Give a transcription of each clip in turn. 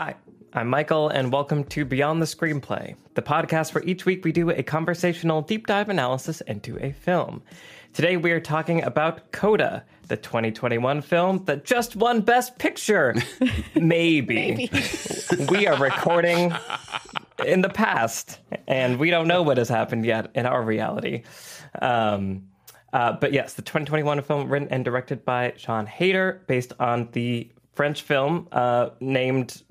Hi, I'm Michael, and welcome to Beyond the Screenplay, the podcast where each week we do a conversational deep dive analysis into a film. Today we are talking about Coda, the 2021 film that just won Best Picture. Maybe. Maybe. we are recording in the past, and we don't know what has happened yet in our reality. Um, uh, but yes, the 2021 film written and directed by Siân Heder, based on the French film uh, named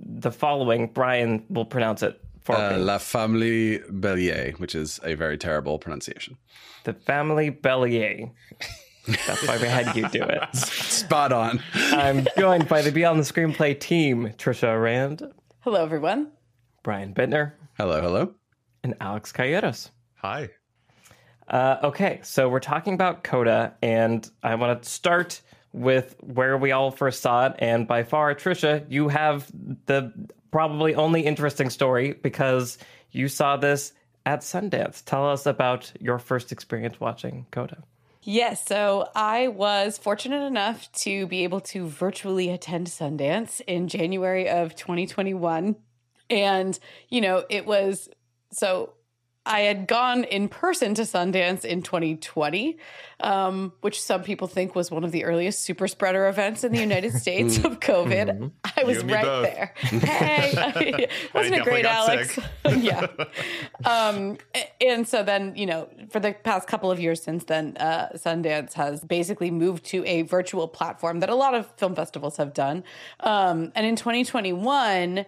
the following. Brian will pronounce it for Uh, me. La Famille Bellier, which is a very terrible pronunciation. the Family Bellier. That's why we had you do it. Spot on. I'm joined by the Beyond the Screenplay team, Trisha Rand, Hello, everyone. Brian Bittner, hello, hello. and Alex Calleros. Hi. Uh, okay, so we're talking about Coda, and I want to start with where we all first saw it. And by far, Trisha, you have the probably only interesting story because you saw this at Sundance. Tell us about your first experience watching Coda. Yes, so I was fortunate enough to be able to virtually attend Sundance in January of 2021. And, you know, it was so I had gone in person to Sundance in 2020, um, which some people think was one of the earliest super spreader events in the United States of COVID. I was right both. there. Hey, wasn't it great, Alex? yeah. Um, and so then, you know, for the past couple of years since then, uh, Sundance has basically moved to a virtual platform that a lot of film festivals have done. Um, and in 2021,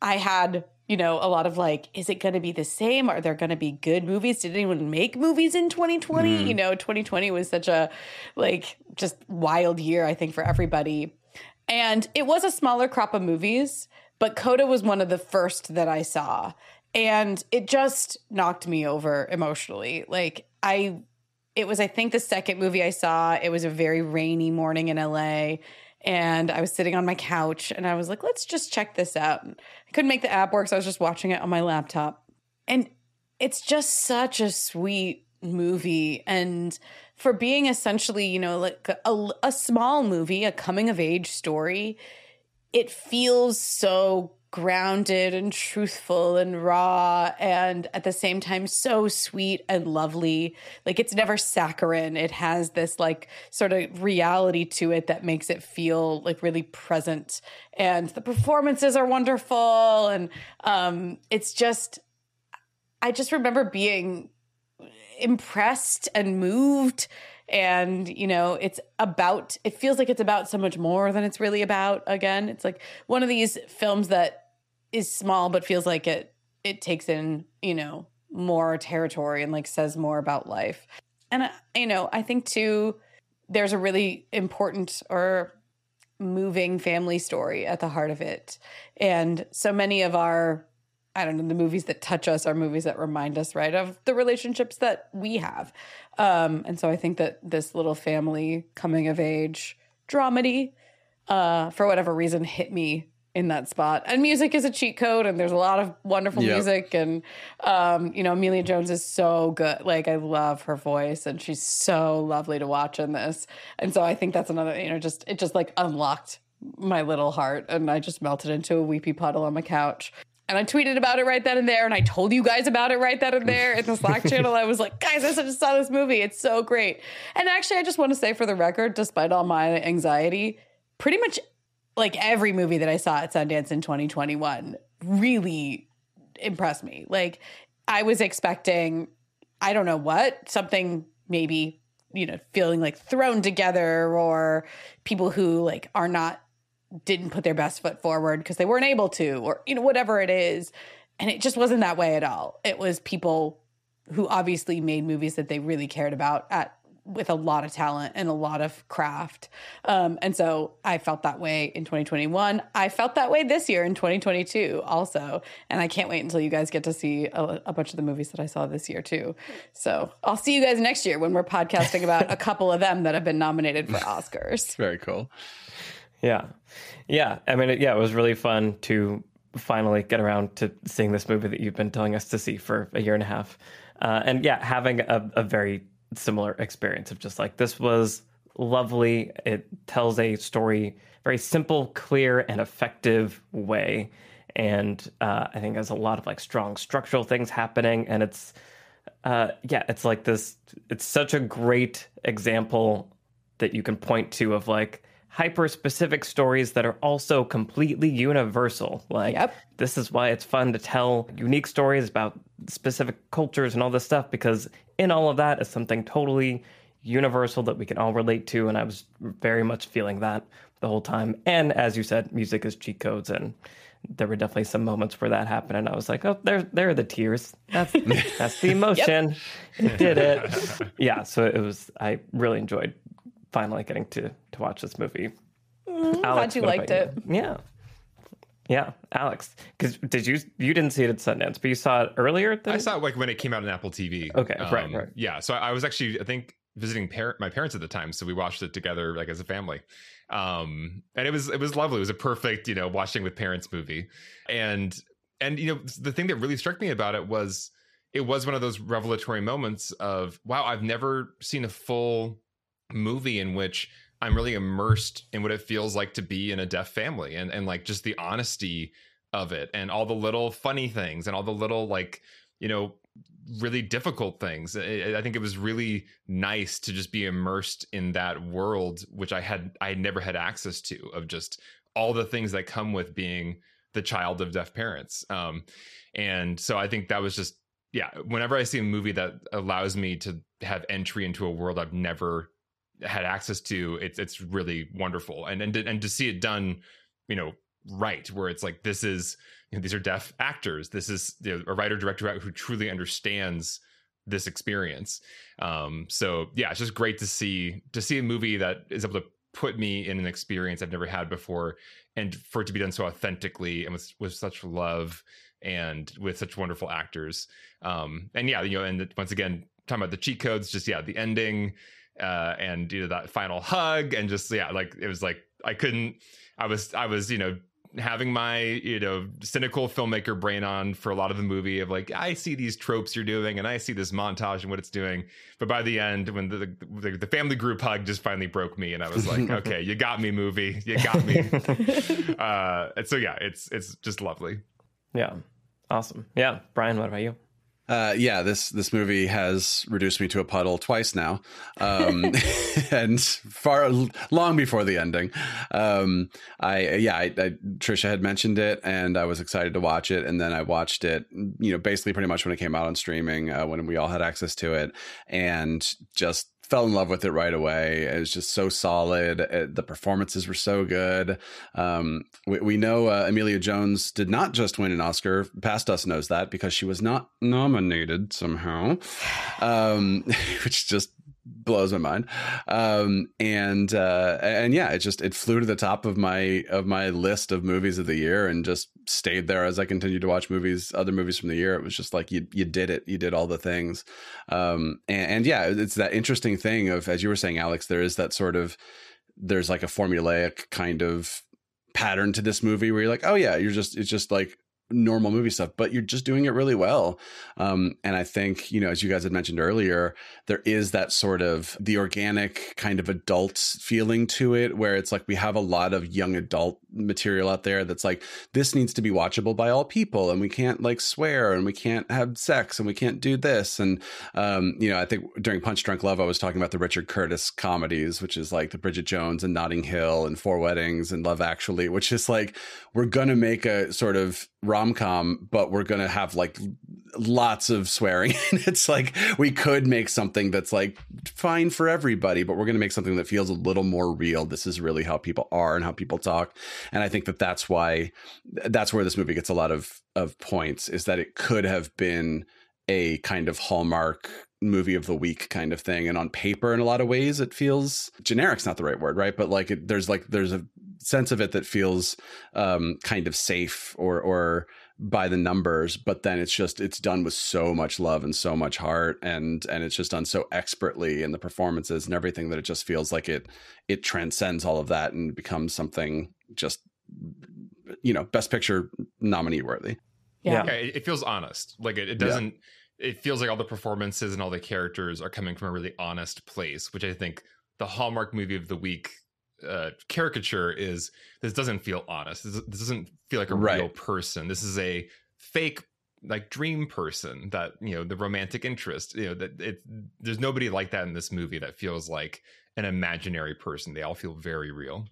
I had, you know, a lot of like, is it going to be the same? Are there going to be good movies? Did anyone make movies in 2020? Mm. You know, 2020 was such a like just wild year, I think, for everybody. And it was a smaller crop of movies, but Coda was one of the first that I saw. And it just knocked me over emotionally. Like, I, it was, I think, the second movie I saw. It was a very rainy morning in LA. And I was sitting on my couch and I was like, let's just check this out. I couldn't make the app work, so I was just watching it on my laptop. And it's just such a sweet movie. And for being essentially, you know, like a, a small movie, a coming of age story, it feels so grounded and truthful and raw and at the same time so sweet and lovely. Like it's never saccharine. It has this like sort of reality to it that makes it feel like really present. And the performances are wonderful. And um it's just i just remember being impressed and moved. And you know it's about it feels like it's about so much more than it's really about. Again it's like one of these films that is small but feels like it it takes in you know more territory and like says more about life and I, you know i think too there's a really important or moving family story at the heart of it and so many of our I don't know, the movies that touch us are movies that remind us, right, of the relationships that we have. Um, and so I think that this little family coming of age dramedy, uh, for whatever reason, hit me in that spot. And music is a cheat code, and there's a lot of wonderful Yep. music. And, um, you know, Emilia Jones is so good. Like, I love her voice, and she's so lovely to watch in this. And so I think that's another, you know, just, it just like unlocked my little heart, and I just melted into a weepy puddle on my couch. And I tweeted about it right then and there, and I told you guys about it right then and there in the Slack channel. I was like, guys, I just saw this movie. It's so great. And actually, I just want to say for the record, despite all my anxiety, pretty much like every movie that I saw at Sundance in 2021 really impressed me. Like, I was expecting, I don't know what, something maybe, you know, feeling like thrown together or people who like are not didn't put their best foot forward because they weren't able to or you know whatever it is and it just wasn't that way at all it was people who obviously made movies that they really cared about at with a lot of talent and a lot of craft um, and so i felt that way in 2021 i felt that way this year in 2022 also and i can't wait until you guys get to see a, a bunch of the movies that i saw this year too so i'll see you guys next year when we're podcasting about a couple of them that have been nominated for oscars Very cool. Yeah. Yeah. I mean, it, yeah, it was really fun to finally get around to seeing this movie that you've been telling us to see for a year and a half. Uh, and yeah, having a, a very similar experience of just like, this was lovely. It tells a story very simple, clear, and effective way. And uh, I think there's a lot of like strong structural things happening. And it's, uh, yeah, it's like this, it's such a great example that you can point to of like hyper specific stories that are also completely universal. Like, Yep. this is why it's fun to tell unique stories about specific cultures and all this stuff because in all of that is something totally universal that we can all relate to and i was very much feeling that the whole time and as you said music is cheat codes and there were definitely some moments where that happened and i was like oh there there are the tears that's that's the emotion it did it yeah so it was i really enjoyed finally getting to to watch this movie mm, Alex, Glad you liked it. you? Yeah. Yeah, Alex, because did you you didn't see it at Sundance, but you saw it earlier? Than, I saw it like when it came out on Apple TV. Okay, right, right. Yeah, so I was actually I think visiting parent my parents at the time, so we watched it together like as a family. Um, and it was it was lovely. It was a perfect you know watching with parents movie, and and you know the thing that really struck me about it was it was one of those revelatory moments of wow I've never seen a full movie in which I'm really immersed in what it feels like to be in a deaf family and and like just the honesty of it and all the little funny things and all the little like you know really difficult things. I, think it was really nice to just be immersed in that world which i had i had never had access to of just all the things that come with being the child of deaf parents. Um and so i think that was just yeah whenever i see a movie that allows me to have entry into a world i've never had access to it's it's really wonderful. And and to, and to see it done you know right where it's like this is you know, these are deaf actors. This is you know, a writer director who truly understands this experience. Um so yeah it's just great to see to see a movie that is able to put me in an experience i've never had before and for it to be done so authentically and with with such love and with such wonderful actors. Um and yeah you know and once again talking about the cheat codes just yeah the ending uh and you know that final hug and just yeah like it was like i couldn't i was i was you know having my you know cynical filmmaker brain on for a lot of the movie of like i see these tropes you're doing and i see this montage and what it's doing. But by the end when the the, the family group hug just finally broke me and i was like okay you got me movie. You got me. Uh and so yeah it's it's just lovely. Yeah, awesome. Yeah, Brian, what about you? Uh, yeah, this this movie has reduced me to a puddle twice now, um, and far long before the ending. Um, I yeah, I, I, Trisha had mentioned it, and I was excited to watch it, and then I watched it. You know, basically pretty much when it came out on streaming, uh, when we all had access to it, and just fell in love with it right away. It was just so solid. It, the performances were so good. Um, we, we, know uh, Emilia Jones did not just win an Oscar. Past Us knows that because she was not nominated somehow, um, which just blows my mind. Um, and uh, and yeah, it just it flew to the top of my of my list of movies of the year and just stayed there as I continued to watch movies, other movies from the year. It was just like you you did it, you did all the things. Um, and, and yeah, it's that interesting thing of as you were saying, Alex, there is that sort of there's like a formulaic kind of pattern to this movie where you're like, oh yeah, you're just it's just like normal movie stuff, but you're just doing it really well. Um, and I think, you know, as you guys had mentioned earlier, there is that sort of the organic kind of adult feeling to it where it's like we have a lot of young adult material out there that's like, this needs to be watchable by all people and we can't like swear and we can't have sex and we can't do this. And, um, you know, I think during Punch Drunk Love, I was talking about the Richard Curtis comedies, which is like the Bridget Jones and Notting Hill and Four Weddings and Love Actually, which is like, we're to make a sort of rom com, but we're gonna have like lots of swearing. And it's like we could make something that's like fine for everybody, but we're gonna make something that feels a little more real. This is really how people are and how people talk, and I think that that's why that's where this movie gets a lot of of points. Is that it could have been a kind of hallmark movie of the week kind of thing and on paper in a lot of ways it feels generic's not the right word right but like it, there's like there's a sense of it that feels um, kind of safe or or by the numbers but then it's just it's done with so much love and so much heart and and it's just done so expertly in the performances and everything that it just feels like it it transcends all of that and becomes something just you know best picture nominee worthy. Yeah. yeah it, it feels honest. Like it, it doesn't it feels like all the performances and all the characters are coming from a really honest place which i think the Hallmark movie of the week uh, caricature is this doesn't feel honest. This, this doesn't feel like a Right. real person. This is a fake like dream person that you know the romantic interest you know that it there's nobody like that in this movie that feels like an imaginary person they all feel very real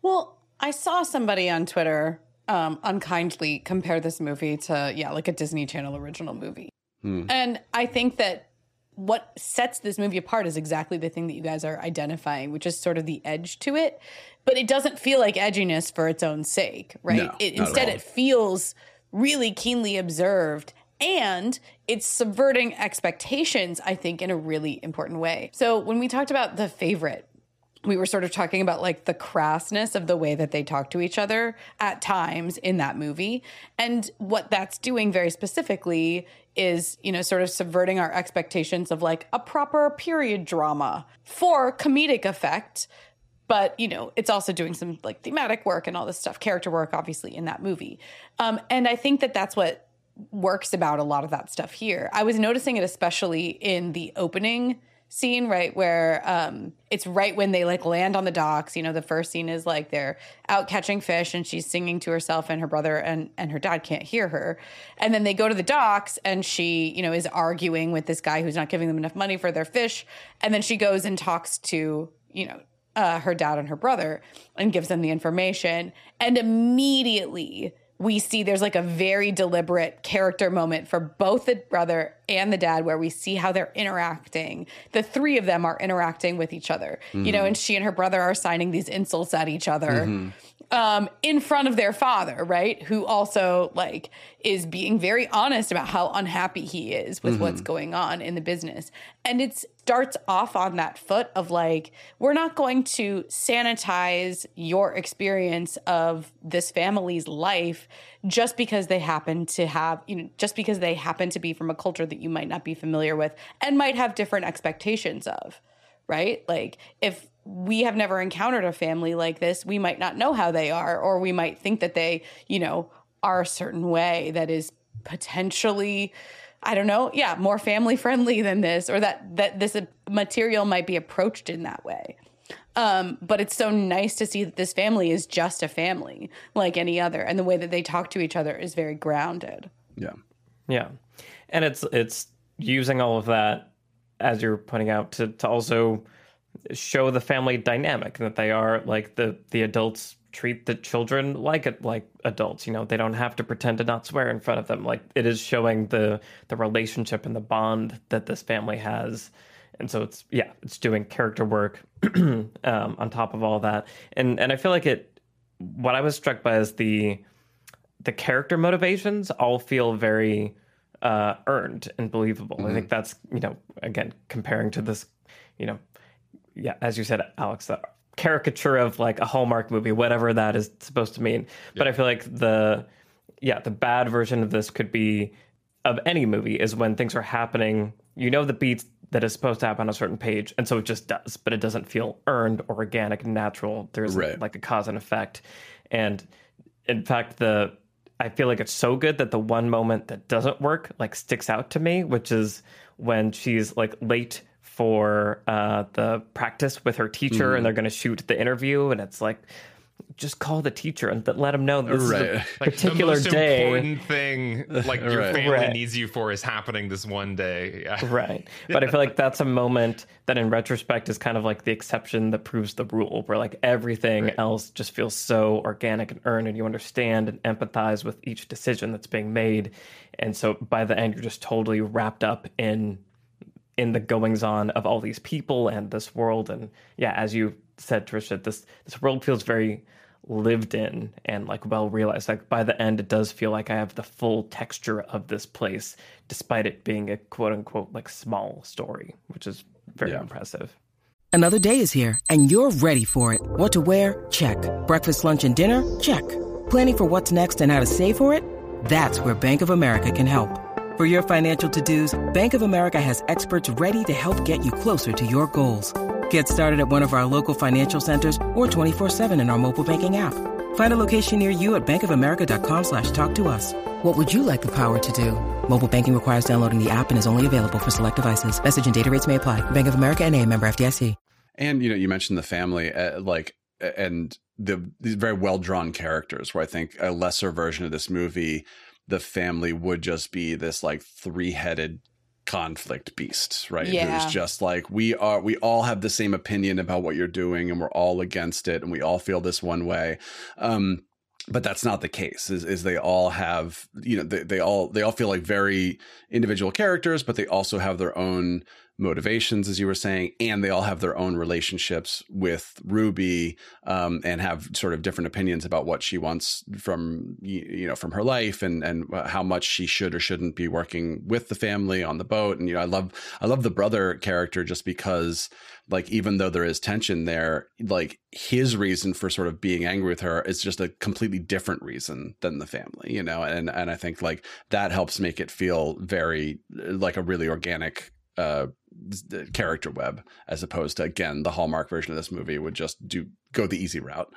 Well, I saw somebody on Twitter um, unkindly compare this movie to, yeah, like a Disney Channel original movie. Hmm. And I think that what sets this movie apart is exactly the thing that you guys are identifying, which is sort of the edge to it. But it doesn't feel like edginess for its own sake, right? No, it, instead, it feels really keenly observed and it's subverting expectations, I think, in a really important way. So when we talked about the favorite, we were sort of talking about like the crassness of the way that they talk to each other at times in that movie. And what that's doing very specifically is, you know, sort of subverting our expectations of like a proper period drama for comedic effect. But, you know, it's also doing some like thematic work and all this stuff, character work, obviously, in that movie. Um, and I think that that's what works about a lot of that stuff here. I was noticing it especially in the opening scene, right, where um, it's right when they like land on the docks. You know, the first scene is like they're out catching fish and she's singing to herself, and her brother and and her dad can't hear her. And then they go to the docks, and she, you know, is arguing with this guy who's not giving them enough money for their fish. And then she goes and talks to, you know, uh, her dad and her brother and gives them the information. And immediately we see there's like a very deliberate character moment for both the brother and the dad where we see how they're interacting. The three of them are interacting with each other, you know, mm-hmm. and she and her brother are signing these insults at each other. Mm-hmm. Um, in front of their father, right? Who also like is being very honest about how unhappy he is with what's going on in the business. And it starts off on that foot of like, we're not going to sanitize your experience of this family's life just because they happen to have, you know, just because they happen to be from a culture that you might not be familiar with and might have different expectations of, right? Like, if we have never encountered a family like this, we might not know how they are, or we might think that they, you know, are a certain way that is potentially I don't know, yeah, more family friendly than this, or that that this material might be approached in that way. Um, but it's so nice to see that this family is just a family like any other, and the way that they talk to each other is very grounded. Yeah. Yeah, and it's it's using all of that as you're pointing out to to also show the family dynamic that they are like the the adults treat the children like it like adults you know? They don't have to pretend to not swear in front of them. Like it is showing the the relationship and the bond that this family has. And so it's yeah it's doing character work um, on top of all that. And and i feel like it what i was struck by is the the character motivations all feel very uh, earned and believable. I think that's you know again comparing to this, you know, yeah, as you said, Alex, the caricature of like a Hallmark movie, whatever that is supposed to mean. But I feel like the yeah the bad version of this could be of any movie is when things are happening. You know the beats that is supposed to happen on a certain page, and so it just does, but it doesn't feel earned or organic and natural. There's Right. like a cause and effect, and in fact the I feel like it's so good that the one moment that doesn't work like sticks out to me, which is when she's like late for uh, the practice with her teacher, and they're going to shoot the interview, and it's like, just call the teacher and th- let him know this is a like particular the most day. important thing like your Right. family Right. needs you for is happening this one day yeah Right. But I feel like that's a moment that in retrospect is kind of like the exception that proves the rule, where like everything else just feels so organic and earned and you understand and empathize with each decision that's being made. And so by the end you're just totally wrapped up in in the goings on of all these people and this world. And yeah, as you said, Trisha, this this world feels very lived in and like well realized. Like by the end, it does feel like I have the full texture of this place, despite it being a quote unquote like small story, which is very Yeah. impressive. Another day is here, and you're ready for it. What to wear? Check. Breakfast, lunch, and dinner? Check. Planning for what's next and how to save for it? That's where Bank of America can help. For your financial to-dos, Bank of America has experts ready to help get you closer to your goals. Get started at one of our local financial centers or 24-7 in our mobile banking app. Find a location near you at bankofamerica.com slash talk to us. What would you like the power to do? Mobile banking requires downloading the app and is only available for select devices. Message and data rates may apply. Bank of America and a member FDIC. And you know, you mentioned the family, uh, like, and the these very well drawn characters. Where I think a lesser version of this movie, the family would just be this like three headed conflict beast, right? Yeah. Who's just like we are. We all have the same opinion about what you're doing, and we're all against it, and we all feel this one way. Um, but that's not the case is, is they all have you know they, they all they all feel like very individual characters but they also have their own motivations, as you were saying, and they all have their own relationships with Ruby um, and have sort of different opinions about what she wants from you know from her life and and how much she should or shouldn't be working with the family on the boat. And you know, I love I love the brother character just because like even though there is tension there, like his reason for sort of being angry with her is just a completely different reason than the family, you know, and and I think like that helps make it feel very like a really organic uh character web as opposed to again the hallmark version of this movie would just do go the easy route.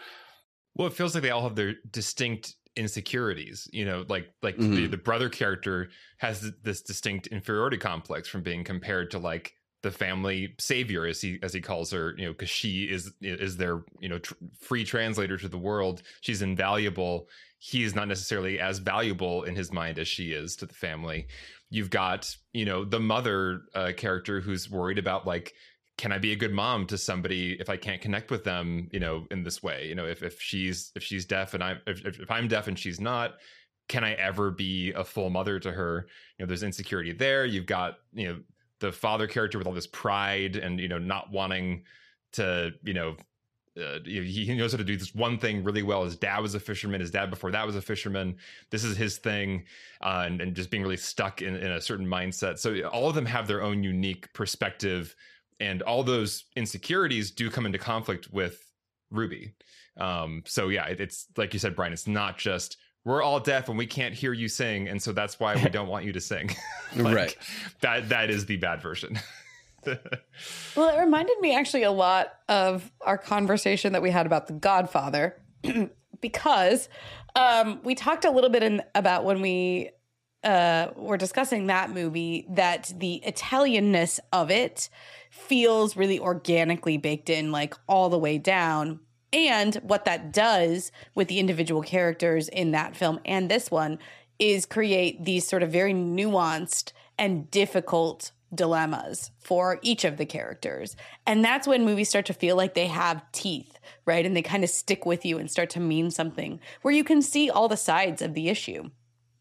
Well it feels like they all have their distinct insecurities you know like like mm-hmm. the, the brother character has this distinct inferiority complex from being compared to like the family savior as he as he calls her you know because she is is their you know tr- free translator to the world. She's invaluable. He is not necessarily as valuable in his mind as she is to the family you've got you know the mother uh, character who's worried about like can i be a good mom to somebody if i can't connect with them you know in this way? You know if, if she's if she's deaf and i'm if, if i'm deaf and she's not can i ever be a full mother to her? You know there's insecurity there. You've got you know the father character with all this pride and you know not wanting to you know uh, he knows how to do this one thing really well. His dad was a fisherman. His dad before that was a fisherman. This is his thing, uh, and, and, just being really stuck in, in, a certain mindset. So all of them have their own unique perspective, and all those insecurities do come into conflict with Ruby. Um, so yeah, it, it's like you said, Brian. It's not just we're all deaf and we can't hear you sing, and so that's why we don't want you to sing. like, right. That that is the bad version. well, it reminded me actually a lot of our conversation that we had about The Godfather, because um, we talked a little bit in, about when we uh, were discussing that movie that the Italianness of it feels really organically baked in, like all the way down. And what that does with the individual characters in that film and this one is create these sort of very nuanced and difficult dilemmas for each of the characters. And that's when movies start to feel like they have teeth, right? And they kind of stick with you and start to mean something where you can see all the sides of the issue.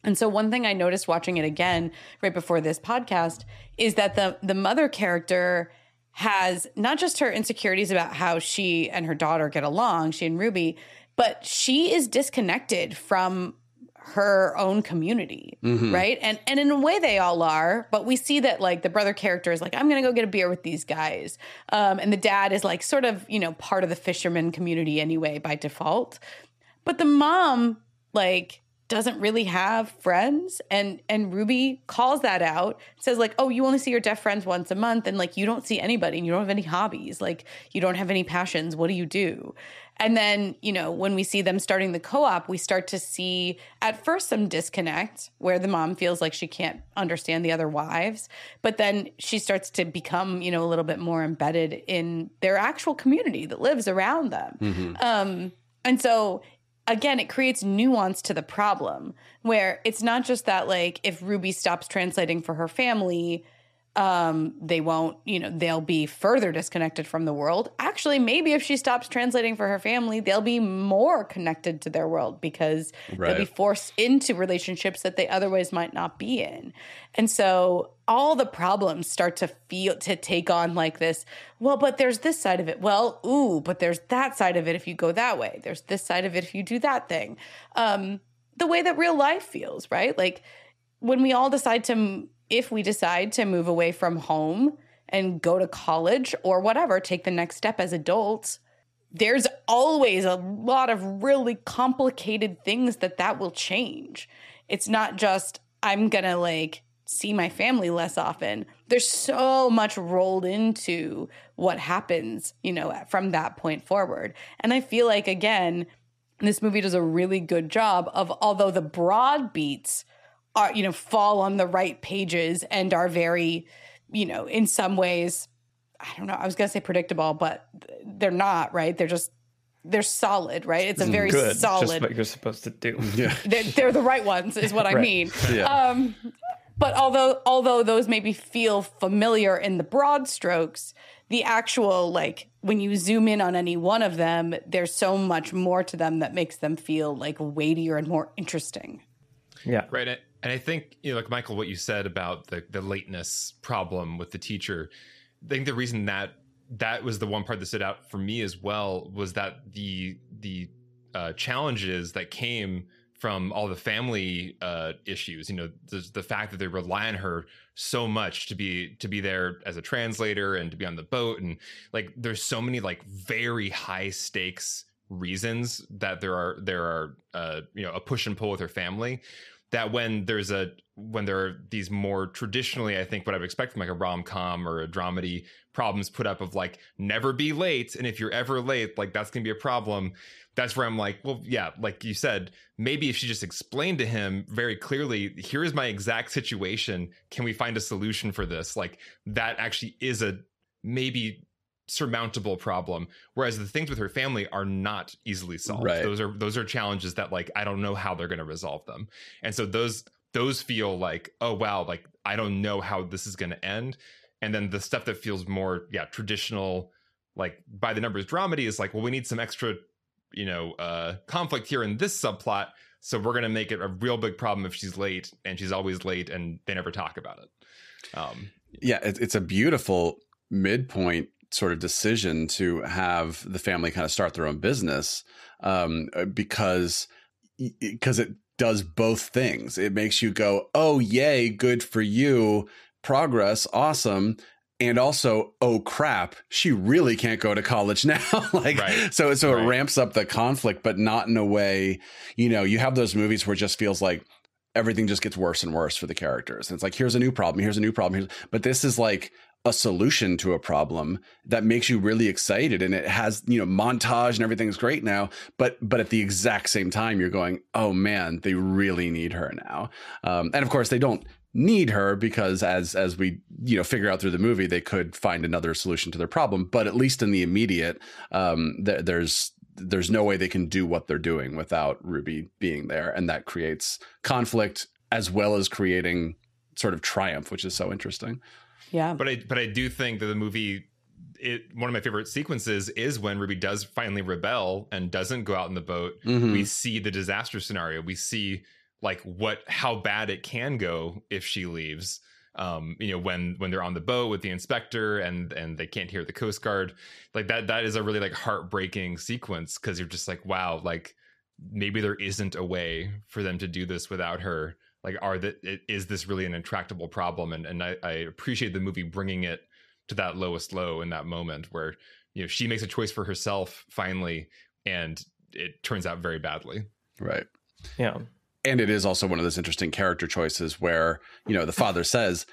And so one thing I noticed watching it again right before this podcast is that the the mother character has not just her insecurities about how she and her daughter get along, she and Ruby, but she is disconnected from her own community, mm-hmm. right? And and in a way they all are, but we see that like the brother character is like I'm going to go get a beer with these guys. Um and the dad is like sort of, you know, part of the fisherman community anyway by default. But the mom like doesn't really have friends and and Ruby calls that out says like oh you only see your deaf friends once a month and like you don't see anybody and you don't have any hobbies like you don't have any passions what do you do and then, you know, when we see them starting the co op, we start to see at first some disconnect where the mom feels like she can't understand the other wives. But then she starts to become, you know, a little bit more embedded in their actual community that lives around them. Mm-hmm. Um, and so again, it creates nuance to the problem where it's not just that, like, if Ruby stops translating for her family, um, they won't, you know, they'll be further disconnected from the world. Actually, maybe if she stops translating for her family, they'll be more connected to their world because right. they'll be forced into relationships that they otherwise might not be in. And so all the problems start to feel to take on like this. Well, but there's this side of it. Well, ooh, but there's that side of it if you go that way. There's this side of it if you do that thing. Um, the way that real life feels, right? Like when we all decide to if we decide to move away from home and go to college or whatever, take the next step as adults, there's always a lot of really complicated things that that will change. It's not just I'm going to like see my family less often. There's so much rolled into what happens, you know, from that point forward. And I feel like again, this movie does a really good job of although the broad beats are you know fall on the right pages and are very you know in some ways I don't know. I was gonna say predictable, but they're not. Right? They're just they're solid. Right? It's a very Good. Just solid. what you're supposed to do. Yeah. they're, they're the right ones, is what I Right. mean. Yeah. Um, but although although those maybe feel familiar in the broad strokes, the actual like when you zoom in on any one of them, there's so much more to them that makes them feel like weightier and more interesting. Yeah. Right. And- I think, you know, like Michael, what you said about the, the lateness problem with the teacher, I think the reason that that was the one part that stood out for me as well was that the the uh, challenges that came from all the family uh, issues, you know, the, the fact that they rely on her so much to be to be there as a translator and to be on the boat, and like there's so many like very high stakes reasons that there are there are uh, you know a push and pull with her family that when there's a when there are these more traditionally i think what i would expect from like a rom-com or a dramedy problems put up of like never be late and if you're ever late like that's gonna be a problem. That's where i'm like well yeah like you said maybe if she just explained to him very clearly here is my exact situation. Can we find a solution for this? Like that actually is a maybe surmountable problem whereas the things with her family are not easily solved. Right. those are those are challenges that like i don't know how they're going to resolve them. And so those those feel like oh wow like i don't know how this is going to end. And then the stuff that feels more yeah traditional like by the numbers dramedy is like well we need some extra you know uh conflict here in this subplot so we're going to make it a real big problem if she's late and she's always late and they never talk about it. Um yeah, it's a beautiful midpoint sort of decision to have the family kind of start their own business um, because because it does both things. It makes you go, "Oh, yay, good for you, progress, awesome." And also, oh crap, she really can't go to college now. like, Right. so so it ramps up the conflict, but not in a way. You know, you have those movies where it just feels like everything just gets worse and worse for the characters. And it's like, here's a new problem, here's a new problem. Here's, but this is like a solution to a problem that makes you really excited and it has, you know, montage and everything's great now. But but at the exact same time, you're going, oh man, they really need her now. Um, and of course they don't need her because as as we you know figure out through the movie they could find another solution to their problem but at least in the immediate um th- there's there's no way they can do what they're doing without Ruby being there. And that creates conflict as well as creating sort of triumph, which is so interesting. Yeah. but i but i do think that the movie it one of my favorite sequences is when ruby does finally rebel and doesn't go out in the boat. Mhm. we see the disaster scenario. We see like what how bad it can go if she leaves. Um you know when when they're on the boat with the inspector and and they can't hear the coast guard. Like that that is a really like heartbreaking sequence because you're just like wow like maybe there isn't a way for them to do this without her like are that i- is this really an intractable problem and and I, I appreciate the movie bringing it to that lowest low in that moment where you know she makes a choice for herself finally and it turns out very badly Right. Yeah. And it is also one of those interesting character choices where, you know, the father says,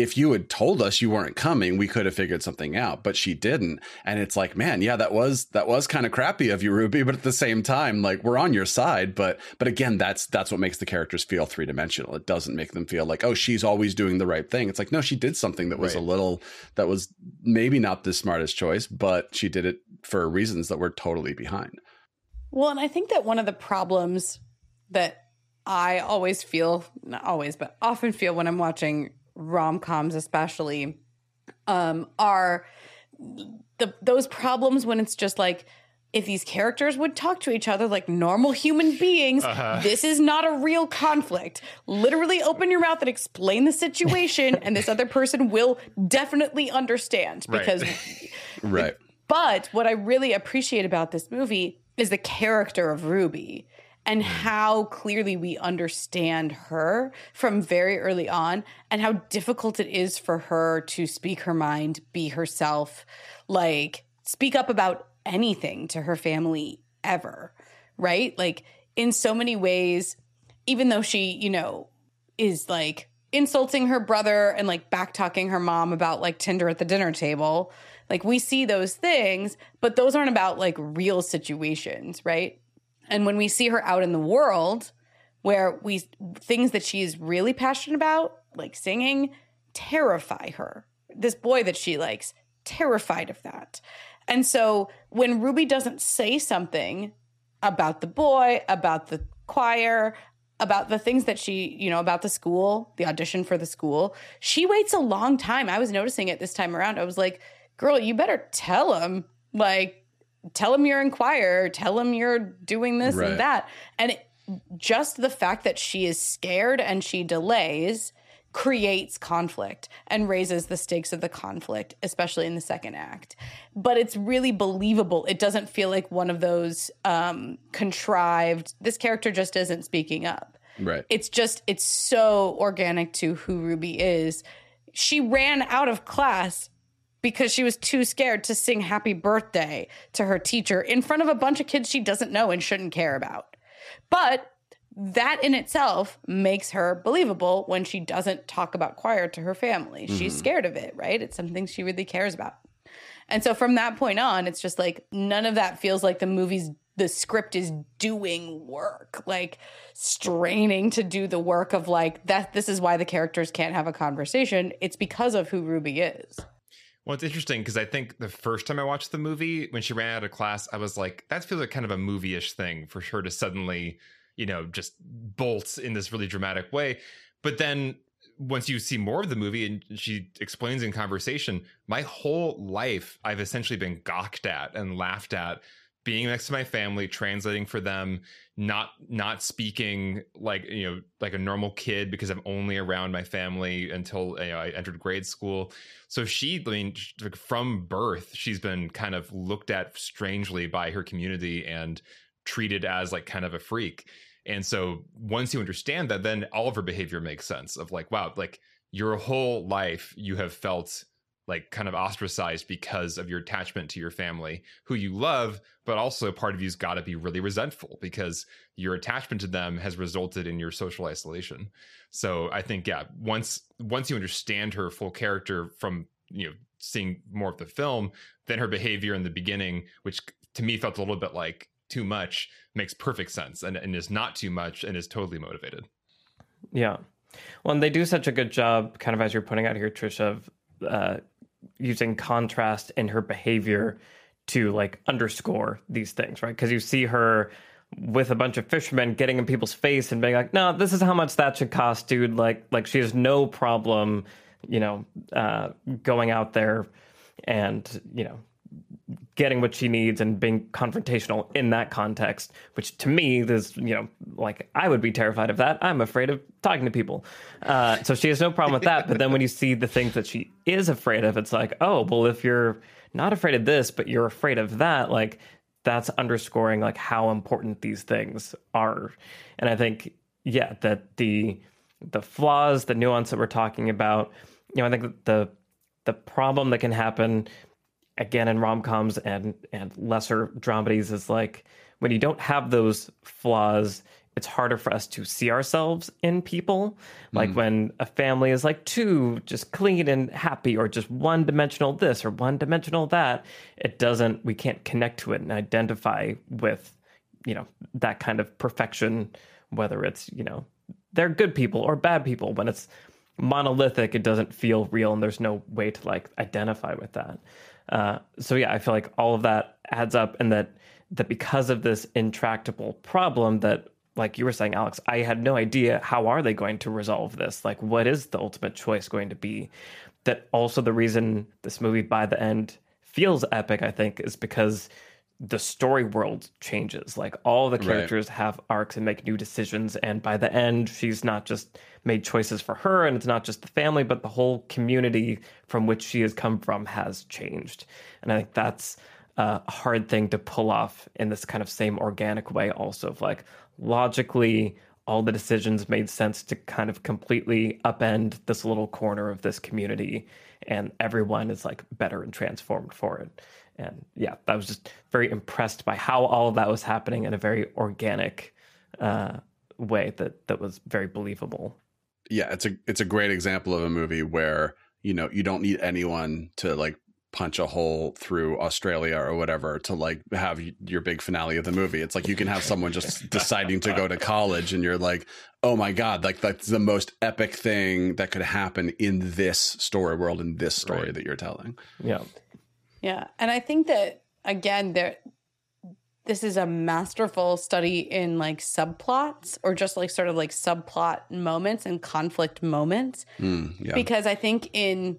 if you had told us you weren't coming, we could have figured something out, but she didn't. And it's like, man, yeah, that was that was kind of crappy of you, Ruby, but at the same time, like we're on your side, but but again, that's that's what makes the characters feel three-dimensional. It doesn't make them feel like, oh, she's always doing the right thing. It's like, no, she did something that was Right. a little that was maybe not the smartest choice, but she did it for reasons that we're totally behind. Well, and I think that one of the problems that I always feel, not always, but often feel when I'm watching rom coms, especially, um, are the those problems when it's just like if these characters would talk to each other like normal human beings, Uh-huh. this is not a real conflict. Literally open your mouth and explain the situation, and this other person will definitely understand Right. because Right. but what I really appreciate about this movie is the character of Ruby and mm. how clearly we understand her from very early on and how difficult it is for her to speak her mind, be herself, like speak up about anything to her family ever, right? Like in so many ways, even though she, you know, is like insulting her brother and like back talking her mom about like Tinder at the dinner table. Like we see those things, but those aren't about like real situations, right? And when we see her out in the world where we things that she's really passionate about, like singing, terrify her. This boy that she likes terrified of that. And so when Ruby doesn't say something about the boy, about the choir, about the things that she, you know, about the school, the audition for the school, she waits a long time. I was noticing it this time around. I was like, girl, you better tell him, like, tell him you're in choir, tell him you're doing this Right. and that. And it, just the fact that she is scared and she delays creates conflict and raises the stakes of the conflict, especially in the second act. But it's really believable. It doesn't feel like one of those um, contrived, this character just isn't speaking up. Right. It's just, it's so organic to who Ruby is. She ran out of class because she was too scared to sing happy birthday to her teacher in front of a bunch of kids she doesn't know and shouldn't care about. But that in itself makes her believable when she doesn't talk about choir to her family. She's mm-hmm. scared of it, right? It's something she really cares about. And so from that point on, it's just like none of that feels like the movie's the script is doing work, like straining to do the work of like that this is why the characters can't have a conversation. It's because of who Ruby is. Well, it's interesting because I think the first time I watched the movie, when she ran out of class, I was like, that feels like kind of a movie ish thing for her to suddenly, you know, just bolt in this really dramatic way. But then once you see more of the movie and she explains in conversation, my whole life I've essentially been gawked at and laughed at being next to my family translating for them not not speaking like you know like a normal kid because i'm only around my family until you know, i entered grade school. So she i mean from birth she's been kind of looked at strangely by her community and treated as like kind of a freak. And so once you understand that then all of her behavior makes sense of like wow like your whole life you have felt like kind of ostracized because of your attachment to your family who you love but also part of you's got to be really resentful because your attachment to them has resulted in your social isolation so i think yeah once once you understand her full character from you know seeing more of the film then her behavior in the beginning which to me felt a little bit like too much makes perfect sense and, and is not too much and is totally motivated Yeah. Well, and they do such a good job, kind of as you're putting out here, Trish, of uh, using contrast in her behavior to like underscore these things, right? Because you see her with a bunch of fishermen getting in people's face and being like, "No, this is how much that should cost, dude." Like, like she has no problem, you know, uh, going out there and you know getting what she needs and being confrontational in that context, which to me is, you know, like I would be terrified of that. I'm afraid of talking to people. Uh, so she has no problem with that. But then when you see the things that she is afraid of, it's like, oh, well, if you're not afraid of this, but you're afraid of that, like that's underscoring like how important these things are. And I think, yeah, that the the flaws, the nuance that we're talking about, you know, I think the the problem that can happen again in rom-coms and and lesser dramedies is like when you don't have those flaws it's harder for us to see ourselves in people. Like mm. when a family is like too just clean and happy or just one dimensional this or one dimensional that it doesn't we can't connect to it and identify with you know that kind of perfection whether it's you know they're good people or bad people. When it's monolithic it doesn't feel real and there's no way to like identify with that uh, so yeah i feel like all of that adds up and that that because of this intractable problem that like you were saying alex i had no idea how are they going to resolve this? Like what is the ultimate choice going to be? That also the reason this movie by the end feels epic i think is because the story world changes. Like all the Right. characters have arcs and make new decisions. And by the end, she's not just made choices for her and it's not just the family, but the whole community from which she has come from has changed. And I think that's a hard thing to pull off in this kind of same organic way, also of like logically, all the decisions made sense to kind of completely upend this little corner of this community and everyone is like better and transformed for it and yeah i was just very impressed by how all of that was happening in a very organic uh, way that that was very believable yeah, it's a it's a great example of a movie where you know you don't need anyone to like punch a hole through Australia or whatever to like have your big finale of the movie. It's like you can have someone just deciding to go to college and you're like, "Oh my god, like that's the most epic thing that could happen in this story world in this story Right. that you're telling." yeah Yeah. And I think that again there this is a masterful study in like subplots or just like sort of like subplot moments and conflict moments. Mm, yeah. Because I think in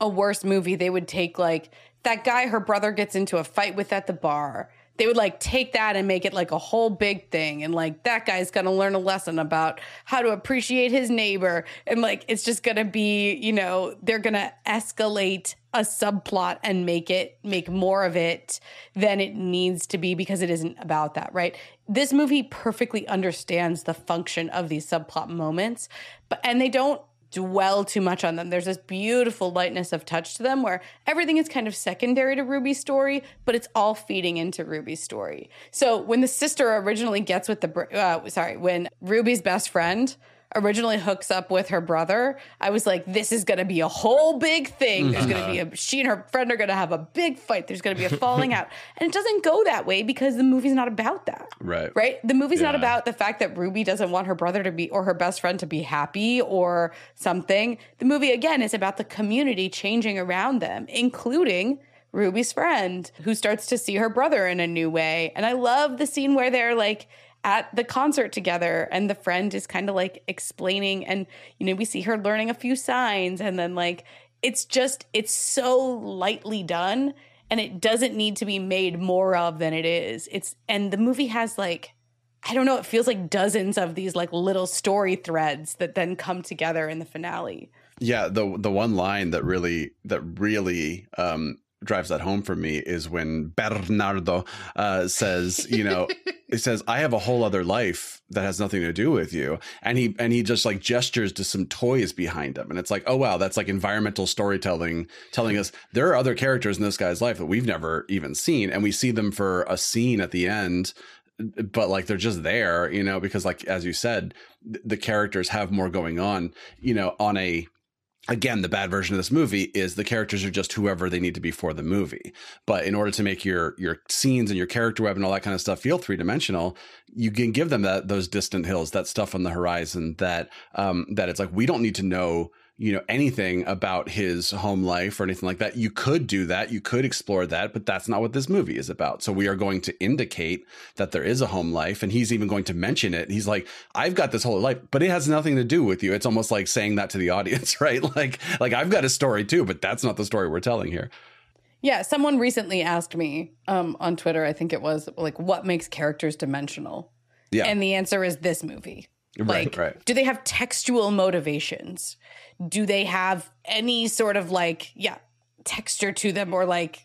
a worse movie they would take like that guy her brother gets into a fight with at the bar they would like take that and make it like a whole big thing. And like that guy's gonna learn a lesson about how to appreciate his neighbor. And like it's just gonna be you know they're gonna escalate a subplot and make it make more of it than it needs to be because it isn't about that right? This movie perfectly understands the function of these subplot moments but and they don't dwell too much on them. There's this beautiful lightness of touch to them where everything is kind of secondary to Ruby's story, but it's all feeding into Ruby's story. So when the sister originally gets with the, uh, sorry, when Ruby's best friend originally hooks up with her brother, I was like, this is going to be a whole big thing. There's going to be a, mm-hmm. she and her friend are going to have a big fight. There's going to be a falling out. And it doesn't go that way because the movie's not about that. Right. Right. The movie's not about the fact that Ruby doesn't want her brother to be, or her best friend to be happy or something. The movie, again, is about the community changing around them, including Ruby's friend who starts to see her brother in a new way. And I love the scene where they're like at the concert together and the friend is kind of like explaining and you know we see her learning a few signs and then like it's just it's so lightly done and it doesn't need to be made more of than it is. It's and the movie has like I don't know, it feels like dozens of these like little story threads that then come together in the finale. Yeah, the the one line that really that really um drives that home for me is when Bernardo uh says, you know, he says, I have a whole other life that has nothing to do with you. And he and he just like gestures to some toys behind him. And it's like, oh wow, that's like environmental storytelling telling us there are other characters in this guy's life that we've never even seen. And we see them for a scene at the end but like they're just there, you know, because like as you said, th- the characters have more going on, you know, on a again, the bad version of this movie is the characters are just whoever they need to be for the movie. But in order to make your your scenes and your character web and all that kind of stuff feel three dimensional, you can give them that those distant hills, that stuff on the horizon, that um that it's like we don't need to know you know anything about his home life or anything like that. You could do that. You could explore that but that's not what this movie is about. So we are going to indicate that there is a home life and he's even going to mention it. He's like i've got this whole life but it has nothing to do with you. It's almost like saying that to the audience right? Like like i've got a story too but that's not the story we're telling here. Yeah, someone recently asked me um, on Twitter, I think it was, like, what makes characters dimensional? yeah. And the answer is this movie. Right, Like, right. do they have textual motivations? Do they have any sort of like, yeah, texture to them or like,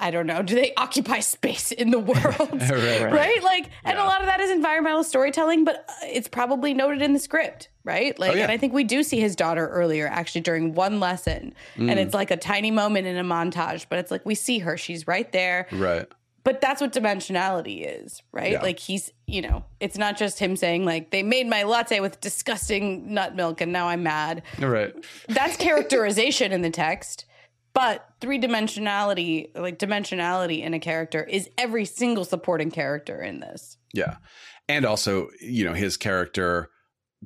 I don't know, do they occupy space in the world? right, right? Like, and a lot of that is environmental storytelling, but uh, it's probably noted in the script, right? Like, Oh, yeah. and I think we do see his daughter earlier, actually, during one lesson, Mm. and it's like a tiny moment in a montage, but it's like we see her, she's right there, right but that's what dimensionality is, right? Yeah. Like he's, you know, it's not just him saying like they made my latte with disgusting nut milk and now I'm mad. right That's characterization in the text. But three dimensionality, like dimensionality in a character is every single supporting character in this. Yeah. And also, you know, his character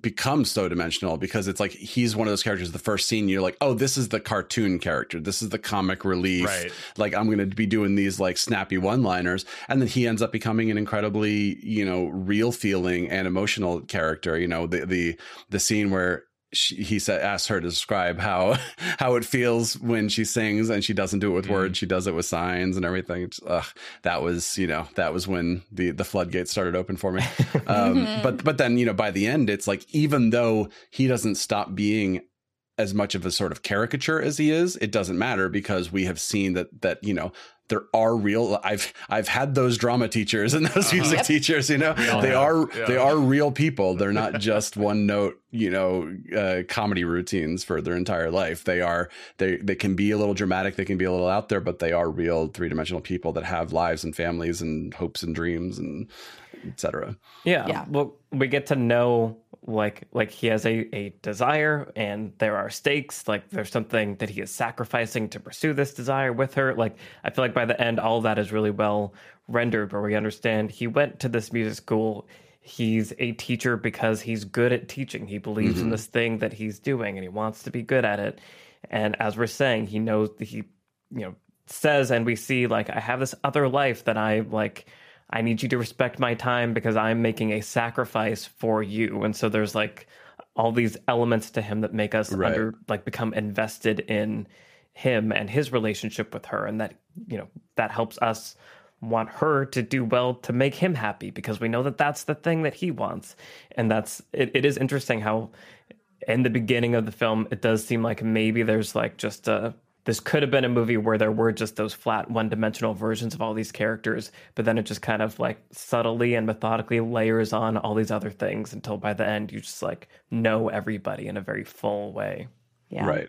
becomes so dimensional because it's like he's one of those characters the first scene you're like oh this is the cartoon character. This is the comic relief. Right. like i'm going to be doing these like snappy one liners and then he ends up becoming an incredibly you know real feeling and emotional character you know the the the scene where she, he said asks her to describe how how it feels when she sings and she doesn't do it with Mm. words. She does it with signs and everything. Ugh, that was you know that was when the the floodgates started open for me. Um, but but then you know by the end it's like even though he doesn't stop being as much of a sort of caricature as he is it doesn't matter because we have seen that that you know there are real i've i've had those drama teachers and those music Yep. teachers you know all they have. are Yeah. they are real people they're not just one note you know uh, comedy routines for their entire life they are they they can be a little dramatic they can be a little out there but they are real three-dimensional people that have lives and families and hopes and dreams and etc Yeah. Yeah. Well, we get to know like like he has a, a desire and there are stakes. Like there's something that he is sacrificing to pursue this desire with her. Like I feel like by the end, all that is really well rendered where we understand he went to this music school. He's a teacher because he's good at teaching. He believes in mm-hmm. this thing that he's doing and he wants to be good at it. And as we're saying, he knows that he, you know, says and we see like I have this other life that I like I need you to respect my time because I'm making a sacrifice for you. And so there's like all these elements to him that make us Right. under like become invested in him and his relationship with her and that you know that helps us want her to do well to make him happy because we know that that's the thing that he wants and that's it, it is interesting how in the beginning of the film it does seem like maybe there's like just a this could have been a movie where there were just those flat one-dimensional versions of all these characters but then it just kind of like subtly and methodically layers on all these other things until by the end you just like know everybody in a very full way Yeah. Right.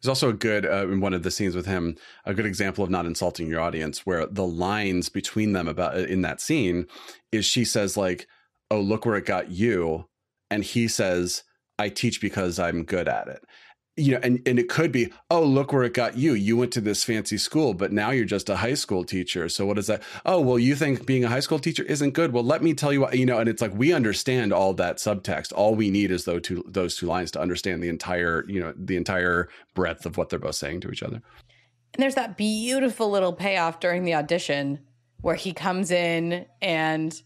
There's also a good uh, in one of the scenes with him, a good example of not insulting your audience, where the lines between them about uh, in that scene is she says like, "Oh, look where it got you," and he says, "I teach because I'm good at it." You know, and and it could be, "Oh, look where it got you. You went to this fancy school, but now you're just a high school teacher. So what is that? Oh, well, you think being a high school teacher isn't good. Well, let me tell you what, you know." And it's like we understand all that subtext. All we need is those two those two lines to understand the entire, you know, the entire breadth of what they're both saying to each other. And there's that beautiful little payoff during the audition where he comes in and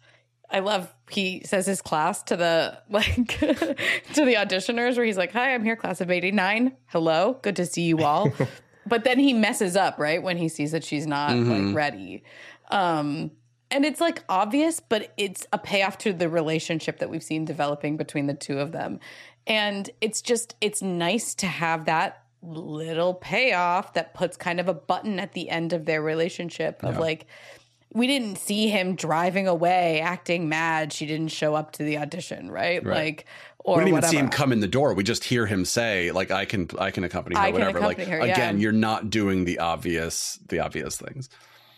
I love he says his class to the like to the auditioners where he's like, "Hi, I'm here class of 89. Hello. Good to see you all." but then he messes up, right? When he sees that she's not like ready. Um and it's like obvious, but it's a payoff to the relationship that we've seen developing between the two of them. And it's just, it's nice to have that little payoff that puts kind of a button at the end of their relationship of like, we didn't see him driving away, acting mad. She didn't show up to the audition, right? Right. Like, or we didn't even whatever. see him come in the door. We just hear him say, like, I can I can accompany her, I whatever. Like accompany her, yeah. again, you're not doing the obvious the obvious things.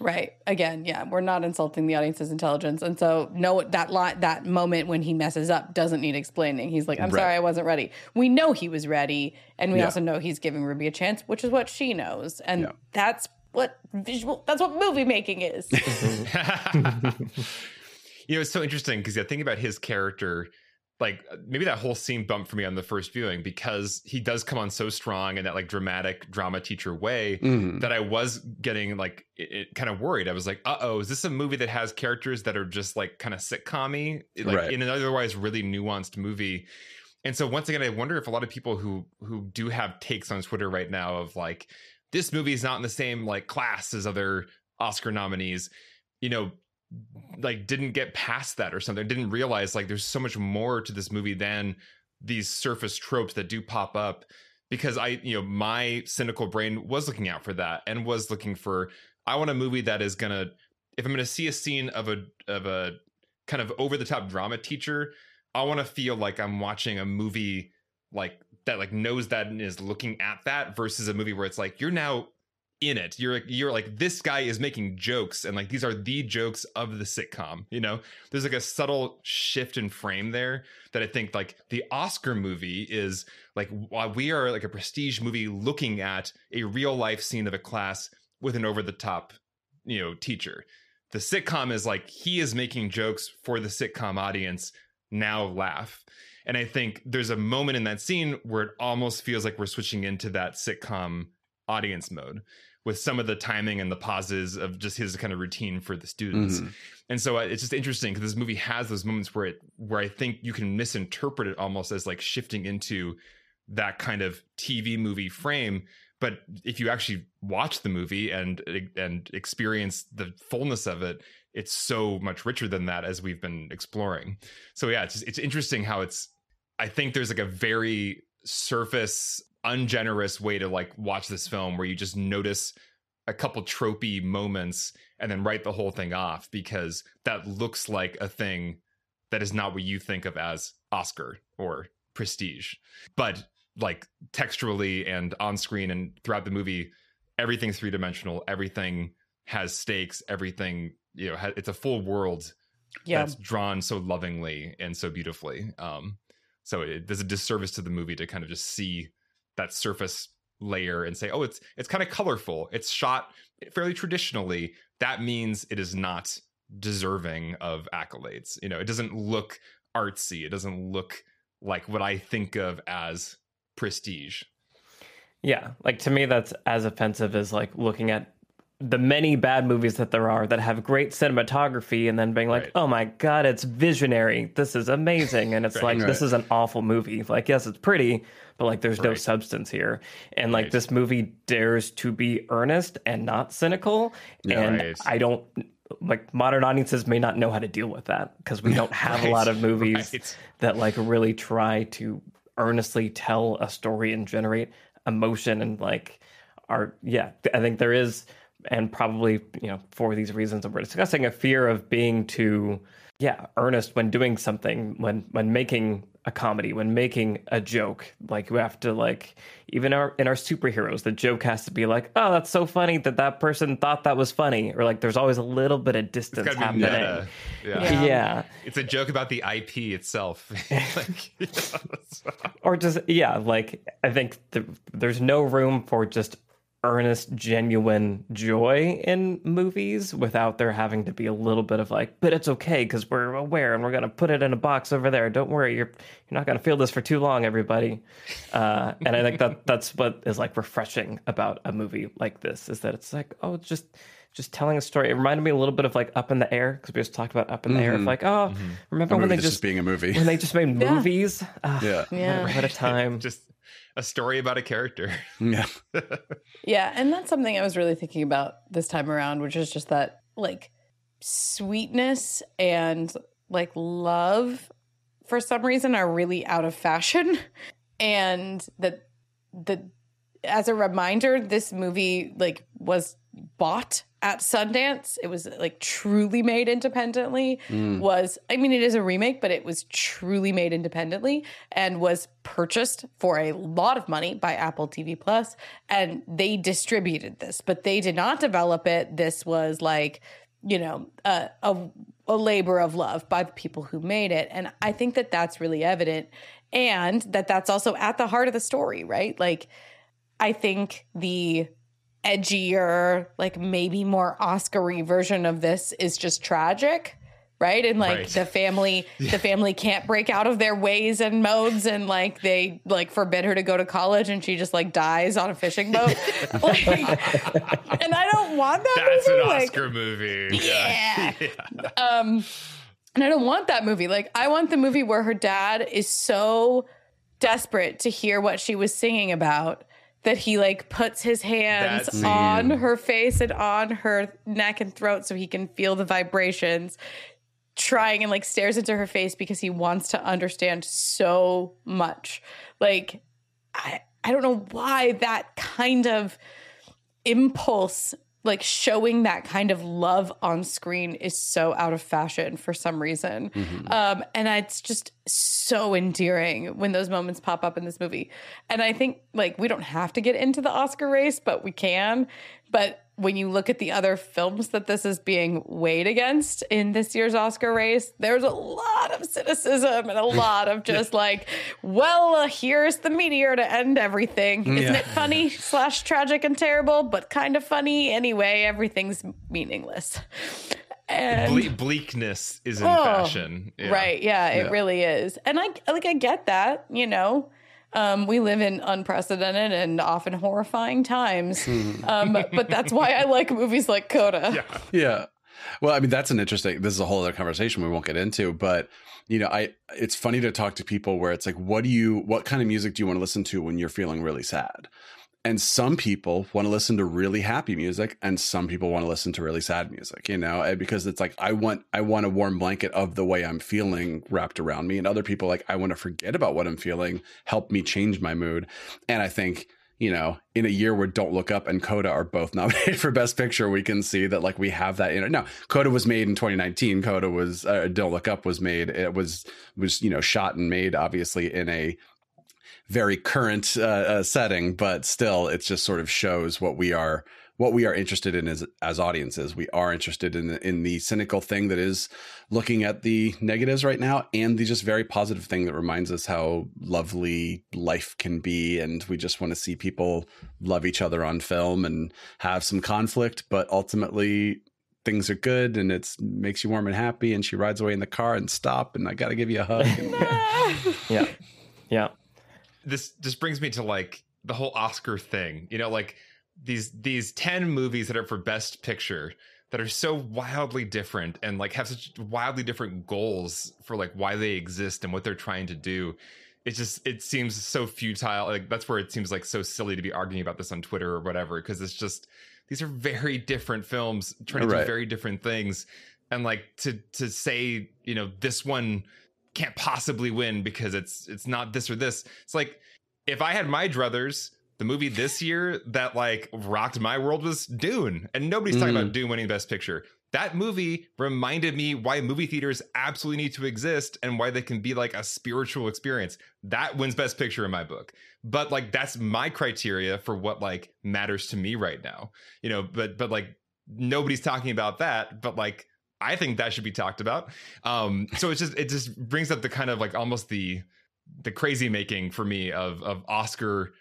Right. Again, yeah, we're not insulting the audience's intelligence, and so no, that lot that moment when he messes up doesn't need explaining. He's like, "I'm Right. sorry, I wasn't ready." We know he was ready, and we Yeah. also know he's giving Ruby a chance, which is what she knows, and Yeah. that's what visual. That's what movie making is. you know, it's so interesting because I think about his character. Like maybe that whole scene bumped for me on the first viewing because he does come on so strong in that like dramatic drama teacher way Mhm. that I was getting like it, it kind of worried. I was like, uh oh, is this a movie that has characters that are just like kind of sitcom-y, like Right. in an otherwise really nuanced movie? And so once again, I wonder if a lot of people who who do have takes on Twitter right now of like this movie is not in the same like class as other Oscar nominees, you know, like didn't get past that or something, didn't realize like there's so much more to this movie than these surface tropes that do pop up because I, you know, my cynical brain was looking out for that and was looking for I want a movie that is gonna if I'm gonna see a scene of a of a kind of over the top drama teacher, I want to feel like I'm watching a movie like that like knows that and is looking at that versus a movie where it's like you're now in it. You're like you're like this guy is making jokes and like these are the jokes of the sitcom, you know? There's like a subtle shift in frame there that I think like the Oscar movie is like we are like a prestige movie looking at a real life scene of a class with an over the top, you know, teacher. The sitcom is like he is making jokes for the sitcom audience. Now laugh. And I think there's a moment in that scene where it almost feels like we're switching into that sitcom audience mode with some of the timing and the pauses of just his kind of routine for the students. Mhm. And so uh, it's just interesting because this movie has those moments where it where I think you can misinterpret it almost as like shifting into that kind of TV movie frame. But if you actually watch the movie and and experience the fullness of it, it's so much richer than that as we've been exploring. So yeah, it's just, it's interesting how it's. I think there's like a very surface, ungenerous way to like watch this film where you just notice a couple tropey moments and then write the whole thing off because that looks like a thing that is not what you think of as Oscar or prestige. But like textually and on screen and throughout the movie, everything's three dimensional, everything has stakes, everything you know, it's a full world Yeah. that's drawn so lovingly and so beautifully. Um, so it, there's a disservice to the movie to kind of just see that surface layer and say, oh, it's it's kind of colorful. It's shot fairly traditionally. That means it is not deserving of accolades. You know, it doesn't look artsy. It doesn't look like what I think of as prestige. Yeah, like to me, that's as offensive as like looking at the many bad movies that there are that have great cinematography and then being like, Right. oh my God, it's visionary. This is amazing. And it's Right. like, this is an awful movie. Like, yes, it's pretty, but like, there's no substance here. And like, Right. this movie dares to be earnest and not cynical. and Right. I don't. Like modern audiences may not know how to deal with that because we don't have a lot of movies Right. that like really try to earnestly tell a story and generate emotion and like are yeah i think there is and probably you know for these reasons that we're discussing a fear of being too yeah earnest when doing something when when making a comedy when making a joke like we have to like even our in our superheroes the joke has to be like oh that's so funny that that person thought that was funny or like there's always a little bit of distance It's gotta be happening. Yeah. Yeah. yeah It's a joke about the IP itself. like, you know, so- or just yeah like i think th- there's no room for just earnest genuine joy in movies without there having to be a little bit of like but it's okay because we're aware and we're going to put it in a box over there don't worry you're you're not going to feel this for too long everybody uh, and i think that that's what is like refreshing about a movie like this is that it's like oh it's just just telling a story it reminded me a little bit of like up in the air because we just talked about up in the air of like oh remember A when they just just being a movie. when they just made Yeah. movies Ah, Yeah. Yeah. what a time just a story about a character. Yeah. Yeah, and that's something I was really thinking about this time around, which is just that like sweetness and like love for some reason are really out of fashion and that the as a reminder this movie like was bought at Sundance. It was like truly made independently. Mm. Was I mean it is a remake, but it was truly made independently and was purchased for a lot of money by Apple TV Plus and they distributed this, but they did not develop it. This was like, you know, a a, a labor of love by the people who made it and I think that that's really evident and that that's also at the heart of the story, right? Like I think the edgier, like maybe more Oscar-y version of this is just tragic, right? And like Right. the family, the family can't break out of their ways and modes, and like they like forbid her to go to college, and she just like dies on a fishing boat. like, and I don't want that. That's movie. an like, Oscar movie. Yeah. Um, and I don't want that movie. Like, I want the movie where her dad is so desperate to hear what she was singing about that he like puts his hands on her face and on her neck and throat so he can feel the vibrations trying and like stares into her face because he wants to understand so much. Like i i don't know why that kind of impulse like showing that kind of love on screen is so out of fashion for some reason. Um and it's just so endearing when those moments pop up in this movie. And i think like we don't have to get into the oscar race but we can. But when you look at the other films that this is being weighed against in this year's Oscar race, there's a lot of cynicism and a lot of just like, well, uh, here's the meteor to end everything. Isn't Yeah. it funny slash tragic and terrible, but kind of funny anyway? Everything's meaningless. And Ble- bleakness is in Oh, fashion. Yeah. Right. Yeah, it Yeah. really is. And I like I get that, you know. Um, we live in unprecedented and often horrifying times. um, but that's why I like movies like Coda. Yeah. Yeah. Well, I mean, that's an interesting. This is a whole other conversation we won't get into, but you know, I it's funny to talk to people where it's like, what do you, what kind of music do you want to listen to when you're feeling really sad? And some people want to listen to really happy music, and some people want to listen to really sad music. You know, because it's like I want, I want a warm blanket of the way I'm feeling wrapped around me, and other people like I want to forget about what I'm feeling, help me change my mood. And I think you know, in a year where Don't Look Up and Coda are both nominated for Best Picture, we can see that like we have that in it. Now, Coda was made in 2019. Coda was uh, Don't Look Up was made. It was was you know shot and made obviously in a very current uh, uh, setting, but still, it just sort of shows what we are what we are interested in as as audiences. We are interested in the, in the cynical thing that is looking at the negatives right now, and the just very positive thing that reminds us how lovely life can be, and we just want to see people love each other on film and have some conflict, but ultimately things are good and it makes you warm and happy and she rides away in the car and stop and i gotta give you a hug. And, yeah. Yeah this just brings me to like the whole oscar thing you know like these these 10 movies that are for best picture that are so wildly different and like have such wildly different goals for like why they exist and what they're trying to do it just it seems so futile like that's where it seems like so silly to be arguing about this on twitter or whatever because it's just these are very different films trying to Right. do very different things and like to to say you know this one can't possibly win because it's it's not this or this. It's like if i had my druthers the movie this year that like rocked my world was dune and nobody's talking Mm. about dune winning best picture. That movie reminded me why movie theaters absolutely need to exist and why they can be like a spiritual experience. That wins best picture in my book. But like that's my criteria for what like matters to me right now. You know but but like nobody's talking about that but like i think that should be talked about. Um so it's just it just brings up the kind of like almost the the crazy making for me of of oscar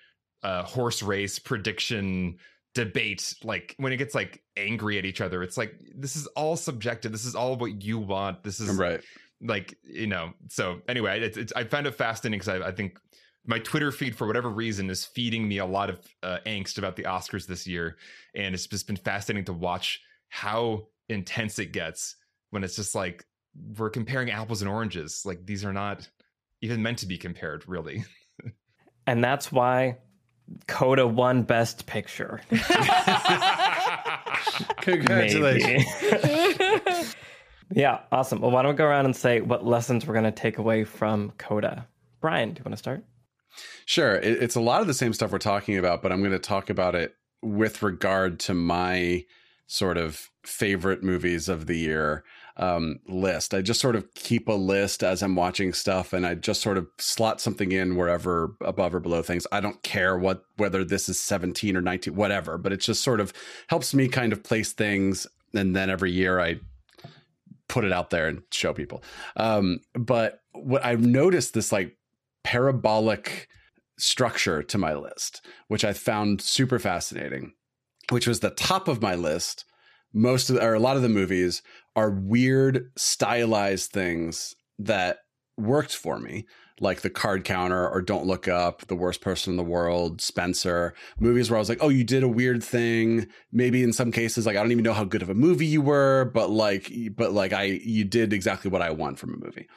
uh horse race prediction debate like when it gets like angry at each other it's like this is all subjective. This is all what you want. This is right. like you know so anyway it's, it's i found it fascinating because I, I think my twitter feed for whatever reason is feeding me a lot of uh, angst about the oscars this year. And it's just been fascinating to watch how intense it gets when it's just like we're comparing apples and oranges like these are not even meant to be compared really and that's why coda won best picture congratulations yeah, awesome. Well, why don't we go around and say what lessons we're going to take away from Coda? Brian, do you want to start? Sure. It's a lot of the same stuff we're talking about, but I'm going to talk about it with regard to my sort of favorite movies of the year um, list. I just sort of keep a list as I'm watching stuff and I just sort of slot something in wherever above or below things. I don't care what whether this is 17 or 19, whatever, but it just sort of helps me kind of place things. And then every year I put it out there and show people. Um, but what I've noticed this like parabolic structure to my list, which I found super fascinating, which was the top of my list. Most of, or a lot of the movies are weird, stylized things that worked for me, like The Card Counter or Don't Look Up, The Worst Person in the World, Spencer, movies where I was like, oh, you did a weird thing. Maybe in some cases, like, I don't even know how good of a movie you were, but like, but like, I, you did exactly what I want from a movie.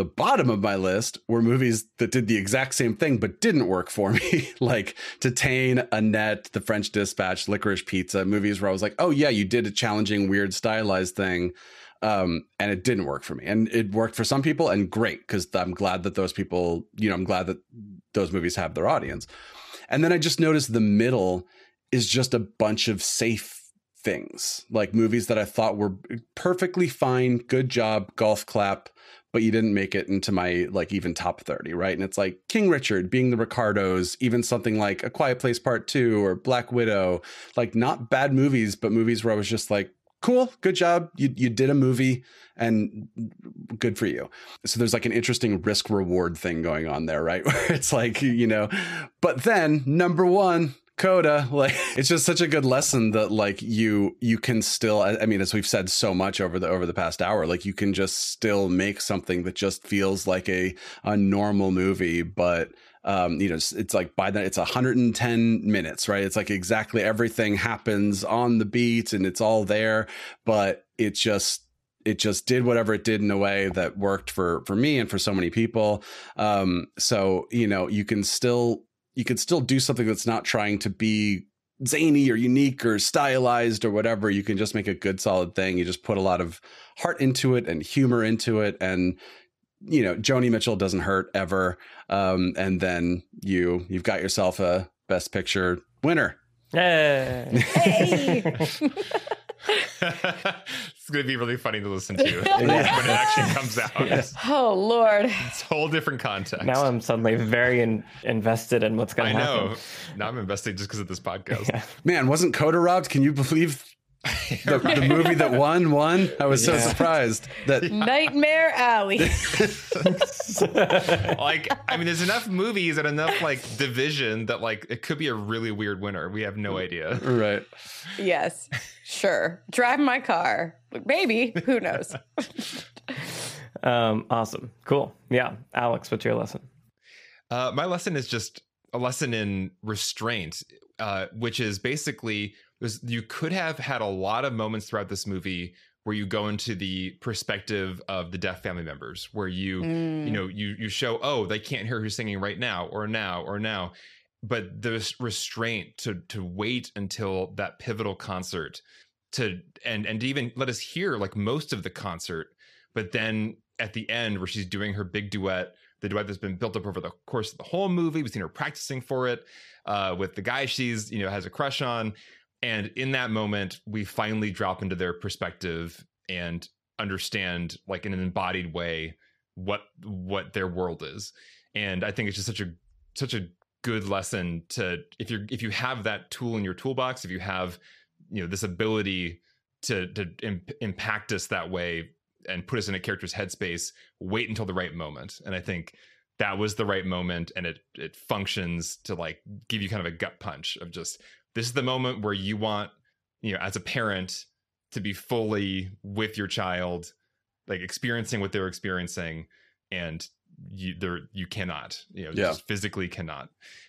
The bottom of my list were movies that did the exact same thing but didn't work for me, like Titane, Annette, The French Dispatch, Licorice Pizza, movies where I was like, oh, yeah, you did a challenging, weird, stylized thing. Um, and it didn't work for me. And it worked for some people, and great, because I'm glad that those people, you know, I'm glad that those movies have their audience. And then I just noticed the middle is just a bunch of safe things, like movies that I thought were perfectly fine, good job, golf clap, but you didn't make it into my like even top 30, right? And it's like King Richard, being the Ricardos, even something like A Quiet Place Part 2 or Black Widow, like not bad movies, but movies where I was just like, cool, good job. You you did a movie and good for you. So there's like an interesting risk reward thing going on there, right? Where it's like, you know, but then number 1 Coda, like it's just such a good lesson that like you you can still I mean as we've said so much over the over the past hour, like you can just still make something that just feels like a a normal movie, but um you know it's, it's like by that it's 110 minutes right? It's like exactly everything happens on the beat and it's all there but it just it just did whatever it did in a way that worked for for me and for so many people. Um so you know you can still you can still do something that's not trying to be zany or unique or stylized or whatever. You can just make a good solid thing. You just put a lot of heart into it and humor into it. And you know joni mitchell doesn't hurt ever. Um and then you you've got yourself a best picture winner. Yay! it's going to be really funny to listen to when it actually comes out. It's Oh Lord. It's a whole different context. Now I'm suddenly very in, invested in what's going to happen. know. Now I'm invested just because of this podcast. Man, wasn't Coda robbed? Can you believe the, the movie that won won? I was so surprised that Nightmare Alley. like, I mean, there's enough movies and enough like division that like it could be a really weird winner. We have no idea. right. yes. Sure. Drive my car. Maybe. Who knows? Um, awesome. Cool. Yeah. Alex, what's your lesson? Uh, my lesson is just a lesson in restraint, uh, which is basically there's, you could have had a lot of moments throughout this movie where you go into the perspective of the deaf family members, where you you know you you show oh they can't hear who's singing right now or now or now, but the restraint to to wait until that pivotal concert to and and to even let us hear like most of the concert, but then at the end where she's doing her big duet the duet that's been built up over the course of the whole movie. We've seen her practicing for it uh, with the guy she's you know has a crush on, and in that moment, we finally drop into their perspective and understand, like in an embodied way, what what their world is. And I think it's just such a such a good lesson to if you're if you have that tool in your toolbox, if you have you know this ability to to imp- impact us that way and put us in a character's headspace wait until the right moment and i think that was the right moment and it it functions to like give you kind of a gut punch of just this is the moment where you want you know as a parent to be fully with your child like experiencing what they're experiencing and you there you cannot you know Yeah. just physically cannot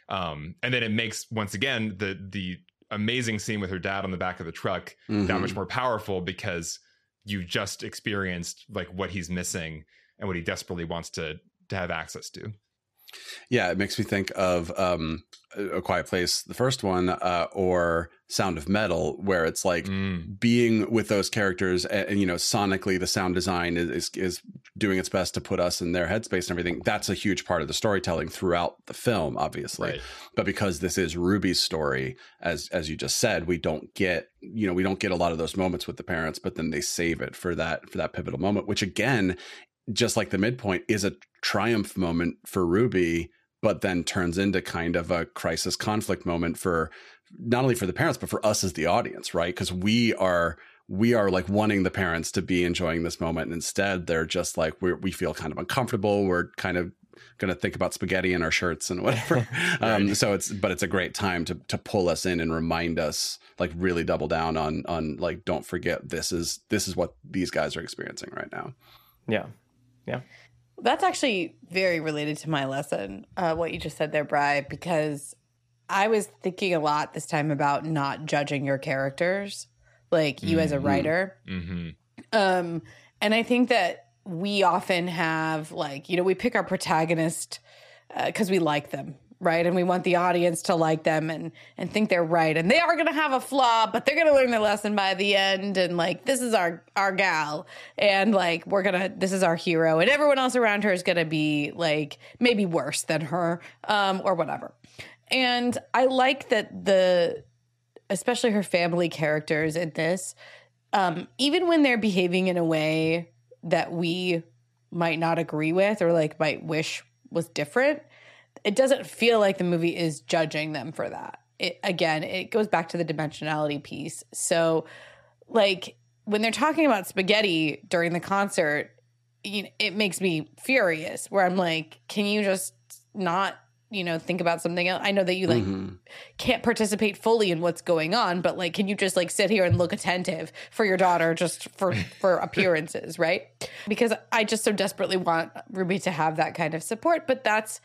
um and then it makes once again the the amazing scene with her dad on the back of the truck that Mhm. much more powerful because you just experienced like what he's missing and what he desperately wants to to have access to. Yeah, it makes me think of um, A Quiet Place, the first one, uh, or Sound of Metal, where it's like Mm. being with those characters, and, and, you know, sonically, the sound design is, is is doing its best to put us in their headspace and everything. That's a huge part of the storytelling throughout the film, obviously. Right. But because this is Ruby's story, as as you just said, we don't get you know we don't get a lot of those moments with the parents, but then they save it for that for that pivotal moment, which again, just like the midpoint, is a triumph moment for Ruby, but then turns into kind of a crisis conflict moment for not only for the parents but for us as the audience, right? Because we are we are like wanting the parents to be enjoying this moment, and instead they're just like we we feel kind of uncomfortable. We're kind of going to think about spaghetti in our shirts and whatever. um, so it's but it's a great time to to pull us in and remind us like really double down on on like don't forget this is this is what these guys are experiencing right now. Yeah. Yeah. That's actually very related to my lesson, uh, what you just said there, Bry, because I was thinking a lot this time about not judging your characters, like you as a Mhm. writer. hmm Um, and I think that we often have like, you know, we pick our protagonist because we like them, right? And we want the audience to like them and and think they're right. And they are gonna have a flaw, but they're gonna learn their lesson by the end. And like, this is our our gal, and like we're gonna this is our hero, and everyone else around her is gonna be like maybe worse than her, um, or whatever. And I like that the especially her family characters in this um, even when they're behaving in a way that we might not agree with or like might wish was different, it doesn't feel like the movie is judging them for that. It, again, it goes back to the dimensionality piece. So, like when they're talking about spaghetti during the concert, you know, it makes me furious. Where I'm like, can you just not, you know, think about something else? I know that you like Mhm. can't participate fully in what's going on but like can you just like sit here and look attentive for your daughter just for for appearances right because i just so desperately want ruby to have that kind of support but that's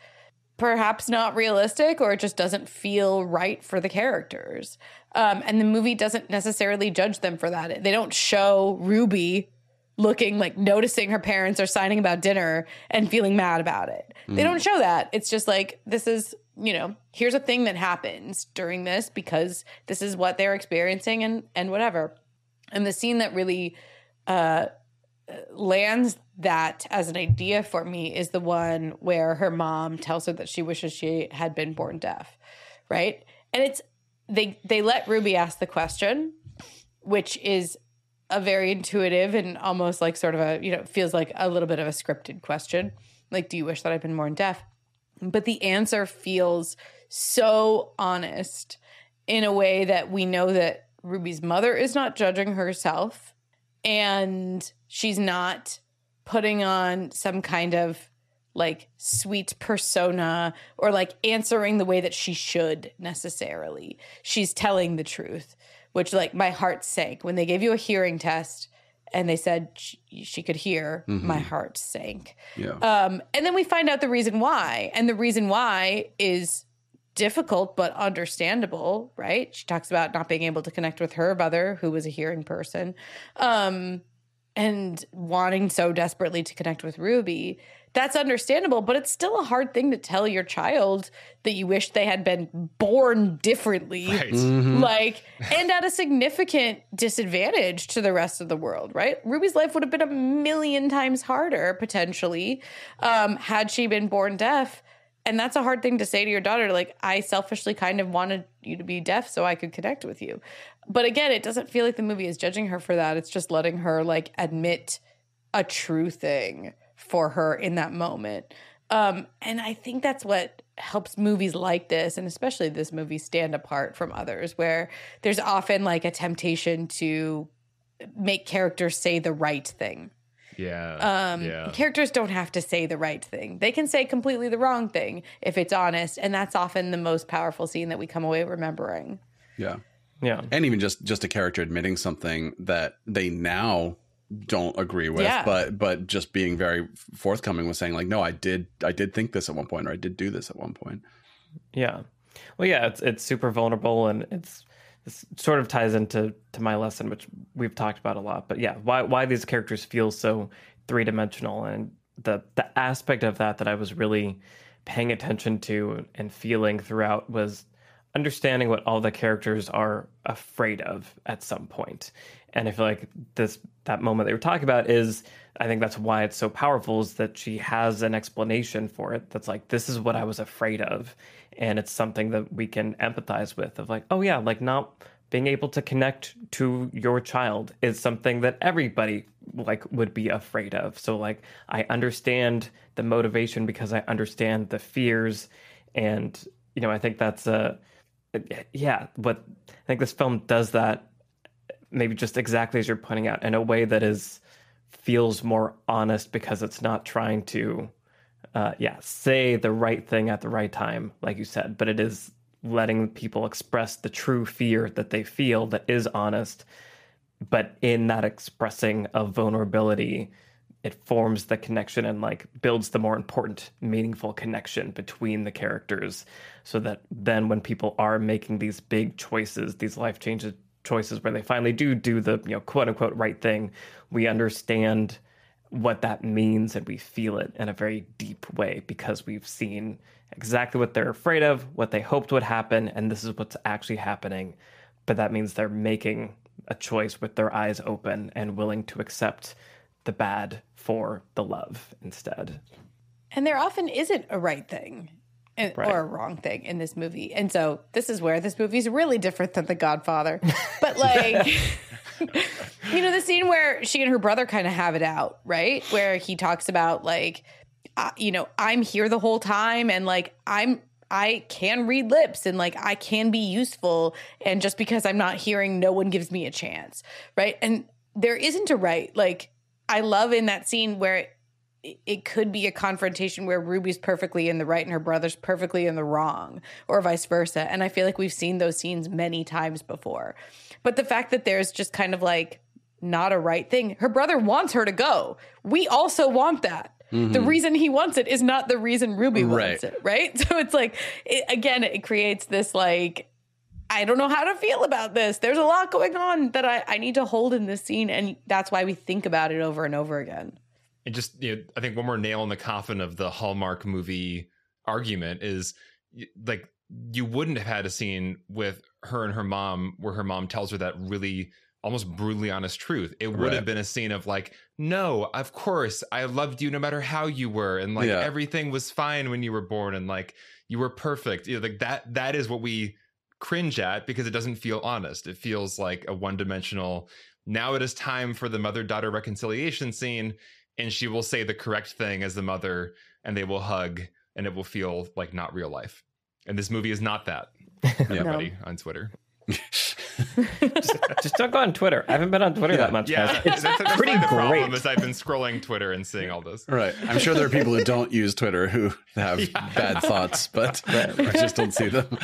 perhaps not realistic or it just doesn't feel right for the characters um, and the movie doesn't necessarily judge them for that they don't show ruby looking like noticing her parents are signing about dinner and feeling mad about it. They don't show that. It's just like this is, you know, here's a thing that happens during this because this is what they're experiencing and and whatever. And the scene that really uh lands that as an idea for me is the one where her mom tells her that she wishes she had been born deaf, right? And it's they they let Ruby ask the question, which is a very intuitive and almost like sort of a, you know, feels like a little bit of a scripted question. Like, do you wish that I'd been born deaf? But the answer feels so honest in a way that we know that Ruby's mother is not judging herself and she's not putting on some kind of like sweet persona or like answering the way that she should necessarily. She's telling the truth, which like my heart sank when they gave you a hearing test and they said she, she could hear. Mm-hmm. My heart sank. Yeah. Um, and then we find out the reason why, and the reason why is difficult but understandable, right? She talks about not being able to connect with her mother, who was a hearing person, um, and wanting so desperately to connect with Ruby. That's understandable, but it's still a hard thing to tell your child that you wish they had been born differently. Right. Mm-hmm. Like, and at a significant disadvantage to the rest of the world, right? Ruby's life would have been a million times harder, potentially, um, had she been born deaf and that's a hard thing to say to your daughter like i selfishly kind of wanted you to be deaf so i could connect with you. But again it doesn't feel like the movie is judging her for that. It's just letting her like admit a true thing for her in that moment. Um and i think that's what helps movies like this and especially this movie stand apart from others where there's often like a temptation to make characters say the right thing Yeah. um, yeah. Characters don't have to say the right thing. They can say completely the wrong thing if it's honest, and that's often the most powerful scene that we come away remembering. Yeah. Yeah. And even just just a character admitting something that they now don't agree with, Yeah. but but just being very forthcoming with saying like, no, I did I did think this at one point, or I did do this at one point. Yeah. Well, yeah, it's it's super vulnerable and it's this sort of ties into to my lesson, which we've talked about a lot. But yeah, why why these characters feel so three dimensional and the the aspect of that that I was really paying attention to and feeling throughout was understanding what all the characters are afraid of at some point. And I feel like this that moment that you're talking about is I think that's why it's so powerful is that she has an explanation for it that's like this is what I was afraid of. And it's something that we can empathize with of like oh yeah like not being able to connect to your child is something that everybody like would be afraid of. So like i understand the motivation because i understand the fears. And you know i think that's a yeah but i think this film does that maybe just exactly as you're pointing out in a way that is feels more honest because it's not trying to uh, yeah say the right thing at the right time like you said but it is letting people express the true fear that they feel that is honest but in that expressing of vulnerability it forms the connection and like builds the more important meaningful connection between the characters so that then when people are making these big choices these life changes choices where they finally do do the you know quote unquote right thing. We understand what that means and we feel it in a very deep way because we've seen exactly what they're afraid of what they hoped would happen and this is what's actually happening. But that means they're making a choice with their eyes open and willing to accept the bad for the love instead. And there often isn't a right thing and, Right. or a wrong thing in this movie. And so this is where this movie is really different than The Godfather. But like, you know, the scene where she and her brother kind of have it out, right? Where he talks about like, uh, you know, I'm here the whole time and like I'm I can read lips and like I can be useful and just because I'm not hearing no one gives me a chance, right? And there isn't a right. Like I love in that scene where it, could be a confrontation where Ruby's perfectly in the right and her brother's perfectly in the wrong or vice versa. And I feel like we've seen those scenes many times before. But the fact that there's just kind of like not a right thing. Her brother wants her to go. We also want that. The mm-hmm. reason he wants it is not the reason Ruby wants it, right? So it's like, it, again, it creates this like, I don't know how to feel about this. There's a lot going on that I, I need to hold in this scene. And that's why we think about it over and over again. And just you know, I think one more nail in the coffin of the Hallmark movie argument is like you wouldn't have had a scene with her and her mom where her mom tells her that really almost brutally honest truth. It would Right. have been a scene of like, no, of course, I loved you no matter how you were, and like Yeah. everything was fine when you were born, and like you were perfect. You know, like that. That is what we cringe at because it doesn't feel honest. It feels like a one dimensional. Now it is time for the mother daughter reconciliation scene, and she will say the correct thing as the mother, and they will hug, and it will feel like not real life. And this movie is not that. Everybody on Twitter. just, just don't go on Twitter. I haven't been on Twitter that much. Yeah, guys. that's, It's that's pretty the problem great. is I've been scrolling Twitter and seeing all this. Right. I'm sure there are people who don't use Twitter who have bad thoughts, but I just don't see them.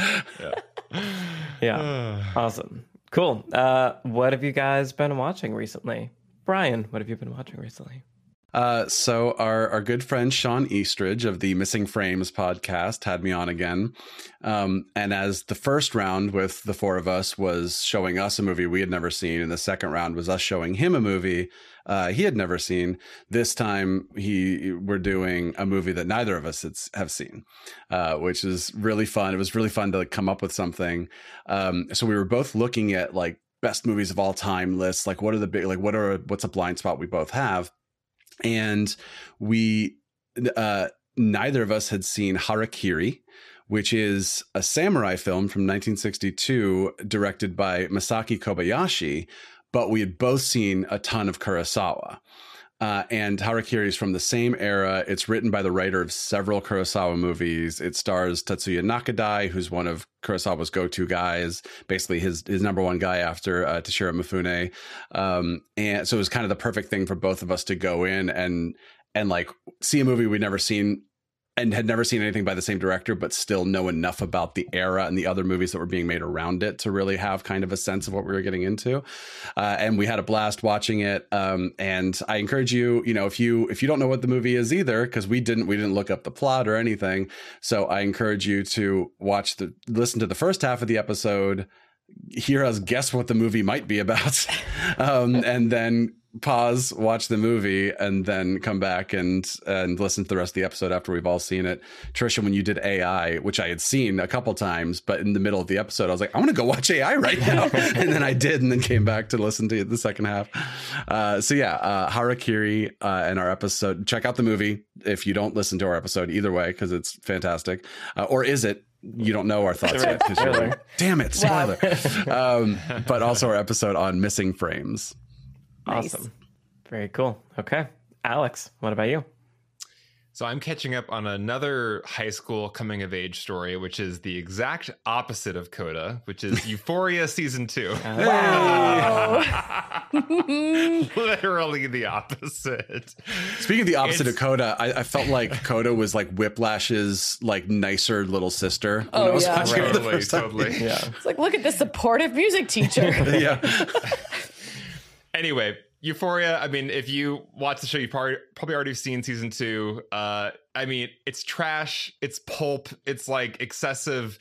Yeah, awesome, cool. Uh, what have you guys been watching recently? Brian, what have you been watching recently? Uh, so our our good friend Sean Eastridge of the Missing Frames podcast had me on again, um, and as the first round with the four of us was showing us a movie we had never seen, and the second round was us showing him a movie uh, he had never seen. This time he we're doing a movie that neither of us have seen, uh, which is really fun. It was really fun to like, come up with something. Um, so we were both looking at like best movies of all time lists, like what are the big like what are what's a blind spot we both have and we uh, neither of us had seen Harakiri, which is a samurai film from 1962 directed by Masaki Kobayashi, but we had both seen a ton of Kurosawa. Uh, and Harakiri is from the same era. It's written by the writer of several Kurosawa movies. It stars Tatsuya Nakadai, who's one of Kurosawa's go-to guys, basically his his number one guy after uh, Toshiro Mifune. Um, and so it was kind of the perfect thing for both of us to go in and and like see a movie we'd never seen and had never seen anything by the same director, but still know enough about the era and the other movies that were being made around it to really have kind of a sense of what we were getting into. Uh, and we had a blast watching it. Um, and I encourage you, you know, if you if you don't know what the movie is either, because we didn't we didn't look up the plot or anything, so I encourage you to watch the listen to the first half of the episode. Hear us guess what the movie might be about, um, and then pause, watch the movie, and then come back and and listen to the rest of the episode after we've all seen it. Trisha, when you did AI, which I had seen a couple times, but in the middle of the episode, I was like, I want to go watch AI right now, and then I did, and then came back to listen to the second half. Uh, so yeah, uh, Harakiri uh, and our episode. Check out the movie if you don't listen to our episode either way because it's fantastic. Uh, or is it? You don't know our thoughts yet. 'cause you're like, Damn it, spoiler. um, but also our episode on missing frames. Nice. Awesome, very cool. Okay, Alex, what about you? So I'm catching up on another high school coming of age story, which is the exact opposite of Coda, which is Euphoria season two. Oh. Wow. Literally the opposite. Speaking of the opposite It's- of Coda, I, I felt like Coda was like Whiplash's like nicer little sister. when Oh, I was yeah. watching the Totally, first time. totally. Yeah, It's like, look at this supportive music teacher. yeah. Anyway, Euphoria. I mean, if you watch the show, you've probably, probably already seen season two. Uh, I mean, it's trash. It's pulp. It's like excessive.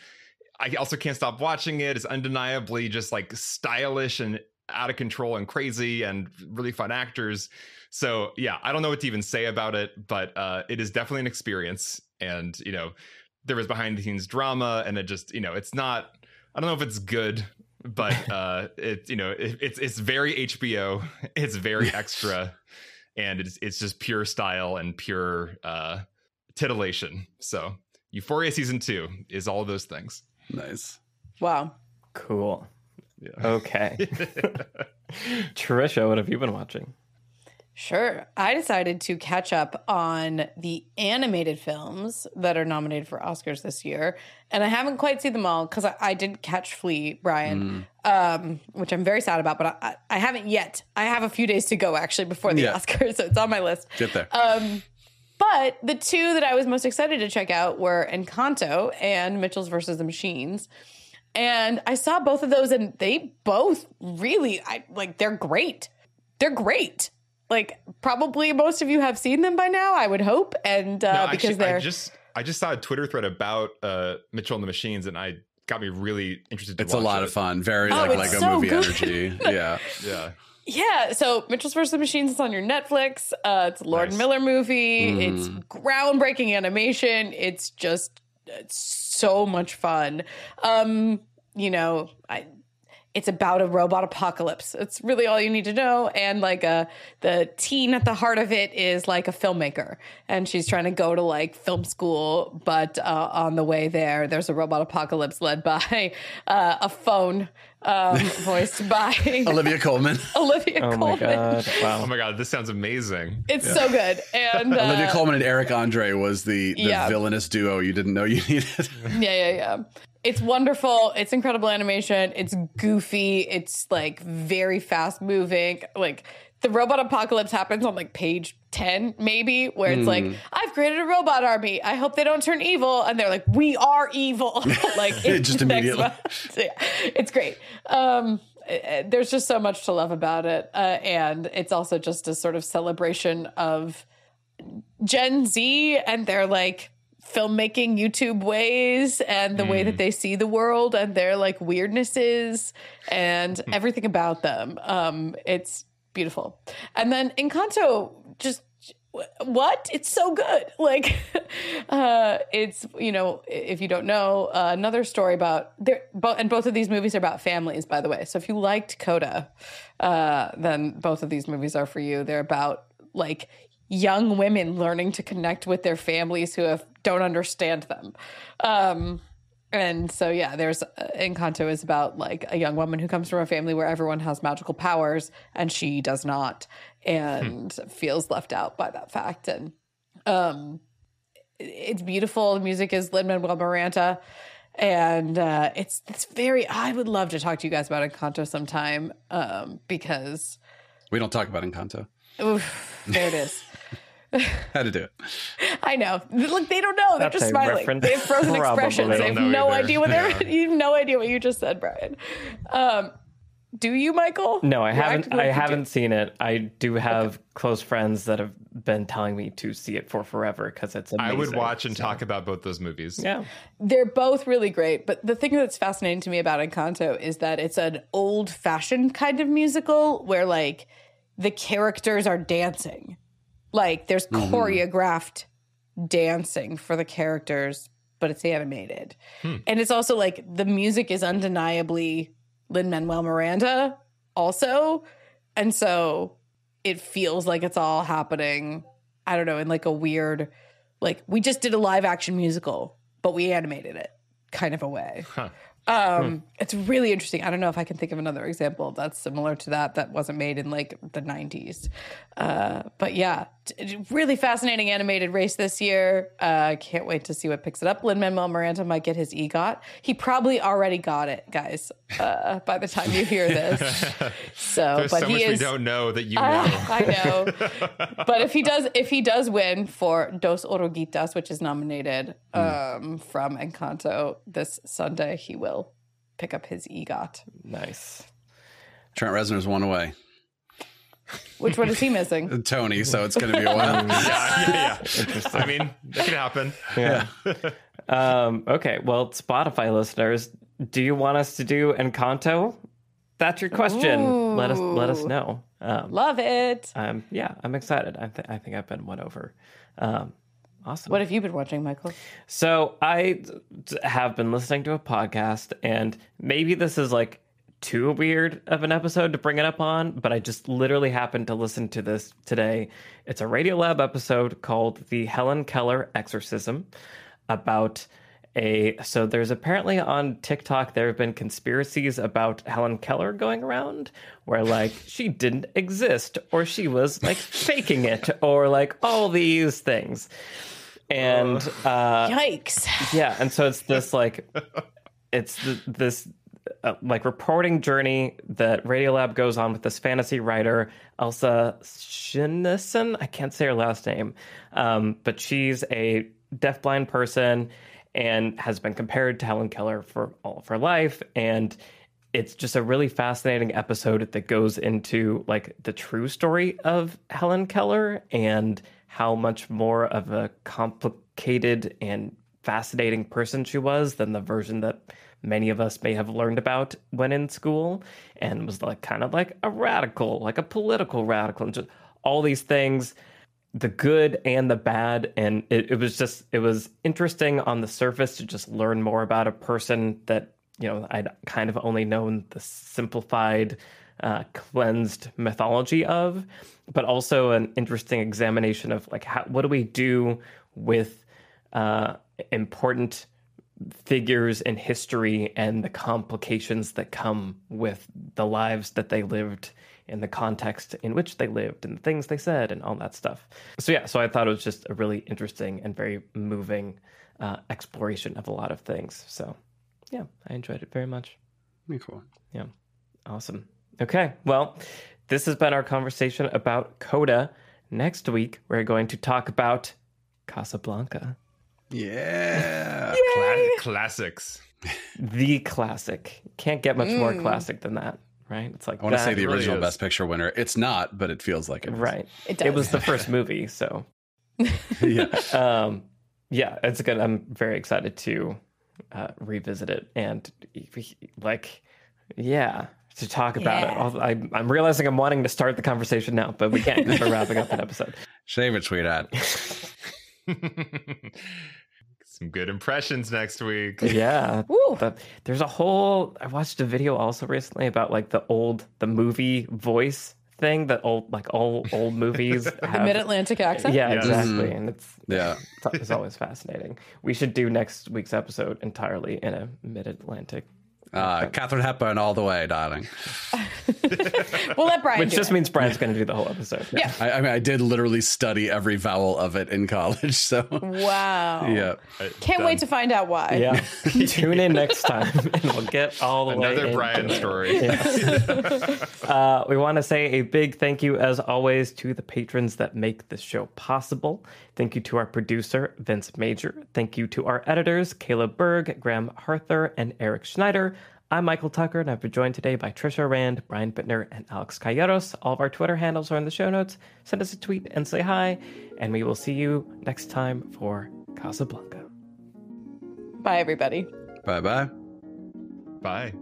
I also can't stop watching it. It's undeniably just like stylish and out of control and crazy and really fun actors. So yeah, I don't know what to even say about it, but uh, it is definitely an experience. And you know, there was behind the scenes drama, and it just you know, it's not. I don't know if it's good, but uh, it you know, it, it's it's very HBO. It's very extra, and it's it's just pure style and pure uh, titillation. So Euphoria season two is all of those things. Nice. wow. cool. Yeah. Okay, Trisha, what have you been watching? Sure. I decided to catch up on the animated films that are nominated for Oscars this year. And I haven't quite seen them all because I, I didn't catch Flee, Brian, um, which I'm very sad about, but I, I haven't yet. I have a few days to go actually before the Yeah. Oscars, so it's on my list. Get there. Um, but the two that I was most excited to check out were Encanto and Mitchells versus the Machines. And I saw both of those and they both really I like they're great. They're great. Like probably most of you have seen them by now, I would hope. And uh, No, because actually, they're I just I just saw a Twitter thread about uh, Mitchell and the Machines, and I got me really interested. To it's a lot it. of fun. Very Oh, like Lego so movie good. energy. Yeah. Yeah. Yeah, so Mitchells vs. the Machines is on your Netflix. Uh, it's a Lord Nice. Miller movie. It's groundbreaking animation. It's just it's so much fun. Um, you know, I it's about a robot apocalypse. It's really all you need to know. And like uh, the teen at the heart of it is like a filmmaker, and she's trying to go to like film school, but uh, on the way there, there's a robot apocalypse led by uh, a phone um, voiced by Olivia Colman. Olivia Oh Colman. my god! Oh my god, this sounds amazing. It's so good. And uh, Olivia Colman and Eric Andre was the, the Yeah. villainous duo you didn't know you needed. Yeah, yeah, yeah. It's wonderful. It's incredible animation. It's goofy. It's like very fast moving. Like the robot apocalypse happens on like page 10 maybe where it's like I've created a robot army. I hope they don't turn evil and they're like we are evil. like Just immediately. month. Yeah, it's great. Um uh, there's just so much to love about it. Uh, and it's also just a sort of celebration of Gen Z and their like filmmaking YouTube ways and the way that they see the world and their like weirdnesses and everything about them. Um, it's beautiful. And then Encanto just what? It's so good. Like uh it's you know if you don't know uh, another story about there and both of these movies are about families by the way. So if you liked coda uh then both of these movies are for you. They're about like young women learning to connect with their families who have, don't understand them. Um and so yeah there's uh, encanto is about like a young woman who comes from a family where everyone has magical powers and she does not and feels left out by that fact. And um it's beautiful. The music is lin manuel miranda. And uh it's it's very i would love to talk to you guys about encanto sometime um because we don't talk about Encanto. oof, there it is How to do it. I know. Look, they don't know. They're That's just smiling. reference. They have frozen Probably. expressions. They They have no either. idea what they're. Yeah. You have no idea what you just said, Brian. Um, do you, Michael? No, I You're haven't. I haven't seen it. I do have close friends that have been telling me to see it for forever because it's I would watch and So, talk about both those movies. Yeah, They're both really great, but the thing that's fascinating to me about Encanto is that it's an old-fashioned kind of musical where like the characters are dancing. Like there's mm-hmm. choreographed dancing for the characters, but it's animated. Hmm. And it's also like the music is undeniably Lin Manuel Miranda, also. And so it feels like it's all happening, I don't know, in like a weird, like we just did a live action musical, but we animated it kind of a way. Um, it's really interesting. I don't know if I can think of another example that's similar to that that wasn't made in like the 90s. Uh, but yeah, t- really fascinating animated race this year. Uh, can't wait to see what picks it up. Lin Manuel Miranda might get his EGOT. He probably already got it, guys. Uh, by the time you hear this, so There's but so he is. we don't know that you know. I know. but if he does if he does win for Dos Oruguitas, which is nominated um, from Encanto this Sunday, he will pick up his EGOT. nice. Trent Reznor's one away. Which one is he missing? Tony, so it's going to be a while. yeah, yeah, yeah. I mean, that could happen. Yeah. um, okay. Well, Spotify listeners, do you want us to do Encanto? That's your question. Let us let us know. Um, Love it. um, yeah, I'm excited. I, th- I think I've been won over. Um, awesome. What have you been watching, Michael? So I have been listening to a podcast, and maybe this is like too weird of an episode to bring it up on, but I just literally happened to listen to this today. It's a Radiolab episode called The Helen Keller Exorcism about a so there's apparently on TikTok there have been conspiracies about Helen Keller going around where like she didn't exist or she was like faking it or like all these things. And uh Yikes. yeah, and so it's this like, it's th- this uh, like reporting journey that Radiolab goes on with this fantasy writer Elsa Sjunneson. I can't say her last name, um, but she's a deafblind person and has been compared to Helen Keller for all of her life, and it's just a really fascinating episode that goes into like the true story of Helen Keller and how much more of a complicated and fascinating person she was than the version that many of us may have learned about when in school and was like kind of like a radical, like a political radical and just all these things the good and the bad and it, it was just it was interesting on the surface to just learn more about a person that you know I'd kind of only known the simplified, uh, cleansed mythology of, but also an interesting examination of like how what do we do with uh, important figures in history and the complications that come with the lives that they lived and the context in which they lived and the things they said and all that stuff. So yeah, so I thought it was just a really interesting and very moving uh, exploration of a lot of things. So yeah, I enjoyed it very much. Very cool. Yeah, awesome. Okay, well, this has been our conversation about Coda. Next week, we're going to talk about Casablanca, Yeah. Cla- classics. the classic. Can't get much more classic than that, right? It's like I want to say the really original is. Best Picture winner. It's not, but it feels like it. is. right. It It was the first movie, so yeah. um, yeah, it's good. I'm very excited to uh, revisit it and like, yeah, to talk about Yeah. it. I'll- I, I'm realizing I'm wanting to start the conversation now, but we can't because we're wrapping up an episode. Shave it, sweetheart. Some good impressions next week. Yeah, the- there's a whole. I watched a video also recently about like the old the movie voice thing that old like all old movies the have. Mid Atlantic accent. yeah, Yes. exactly, mm-hmm. and it's Yeah. it's, it's always fascinating. We should do next week's episode entirely in a mid Atlantic Uh, Katharine Hepburn all the way, darling. We'll let Brian Which do just it. means Brian's going to do the whole episode. Yeah. I, I mean, I did literally study every vowel of it in college. So, Wow. yeah. Can't Done. wait to find out why. Yeah. Tune in next time and we'll get all the way Another into Brian it. story. Uh, we want to say a big thank you, as always, to the patrons that make this show possible. Thank you to our producer, Vince Major. Thank you to our editors, Caleb Berg, Graham Harther, and Eric Schneider. I'm Michael Tucker, and I've been joined today by Trisha Rand, Brian Bittner, and Alex Calleros. All of our Twitter handles are in the show notes. Send us a tweet and say hi, and we will see you next time for Casablanca. Bye, everybody. Bye bye. Bye.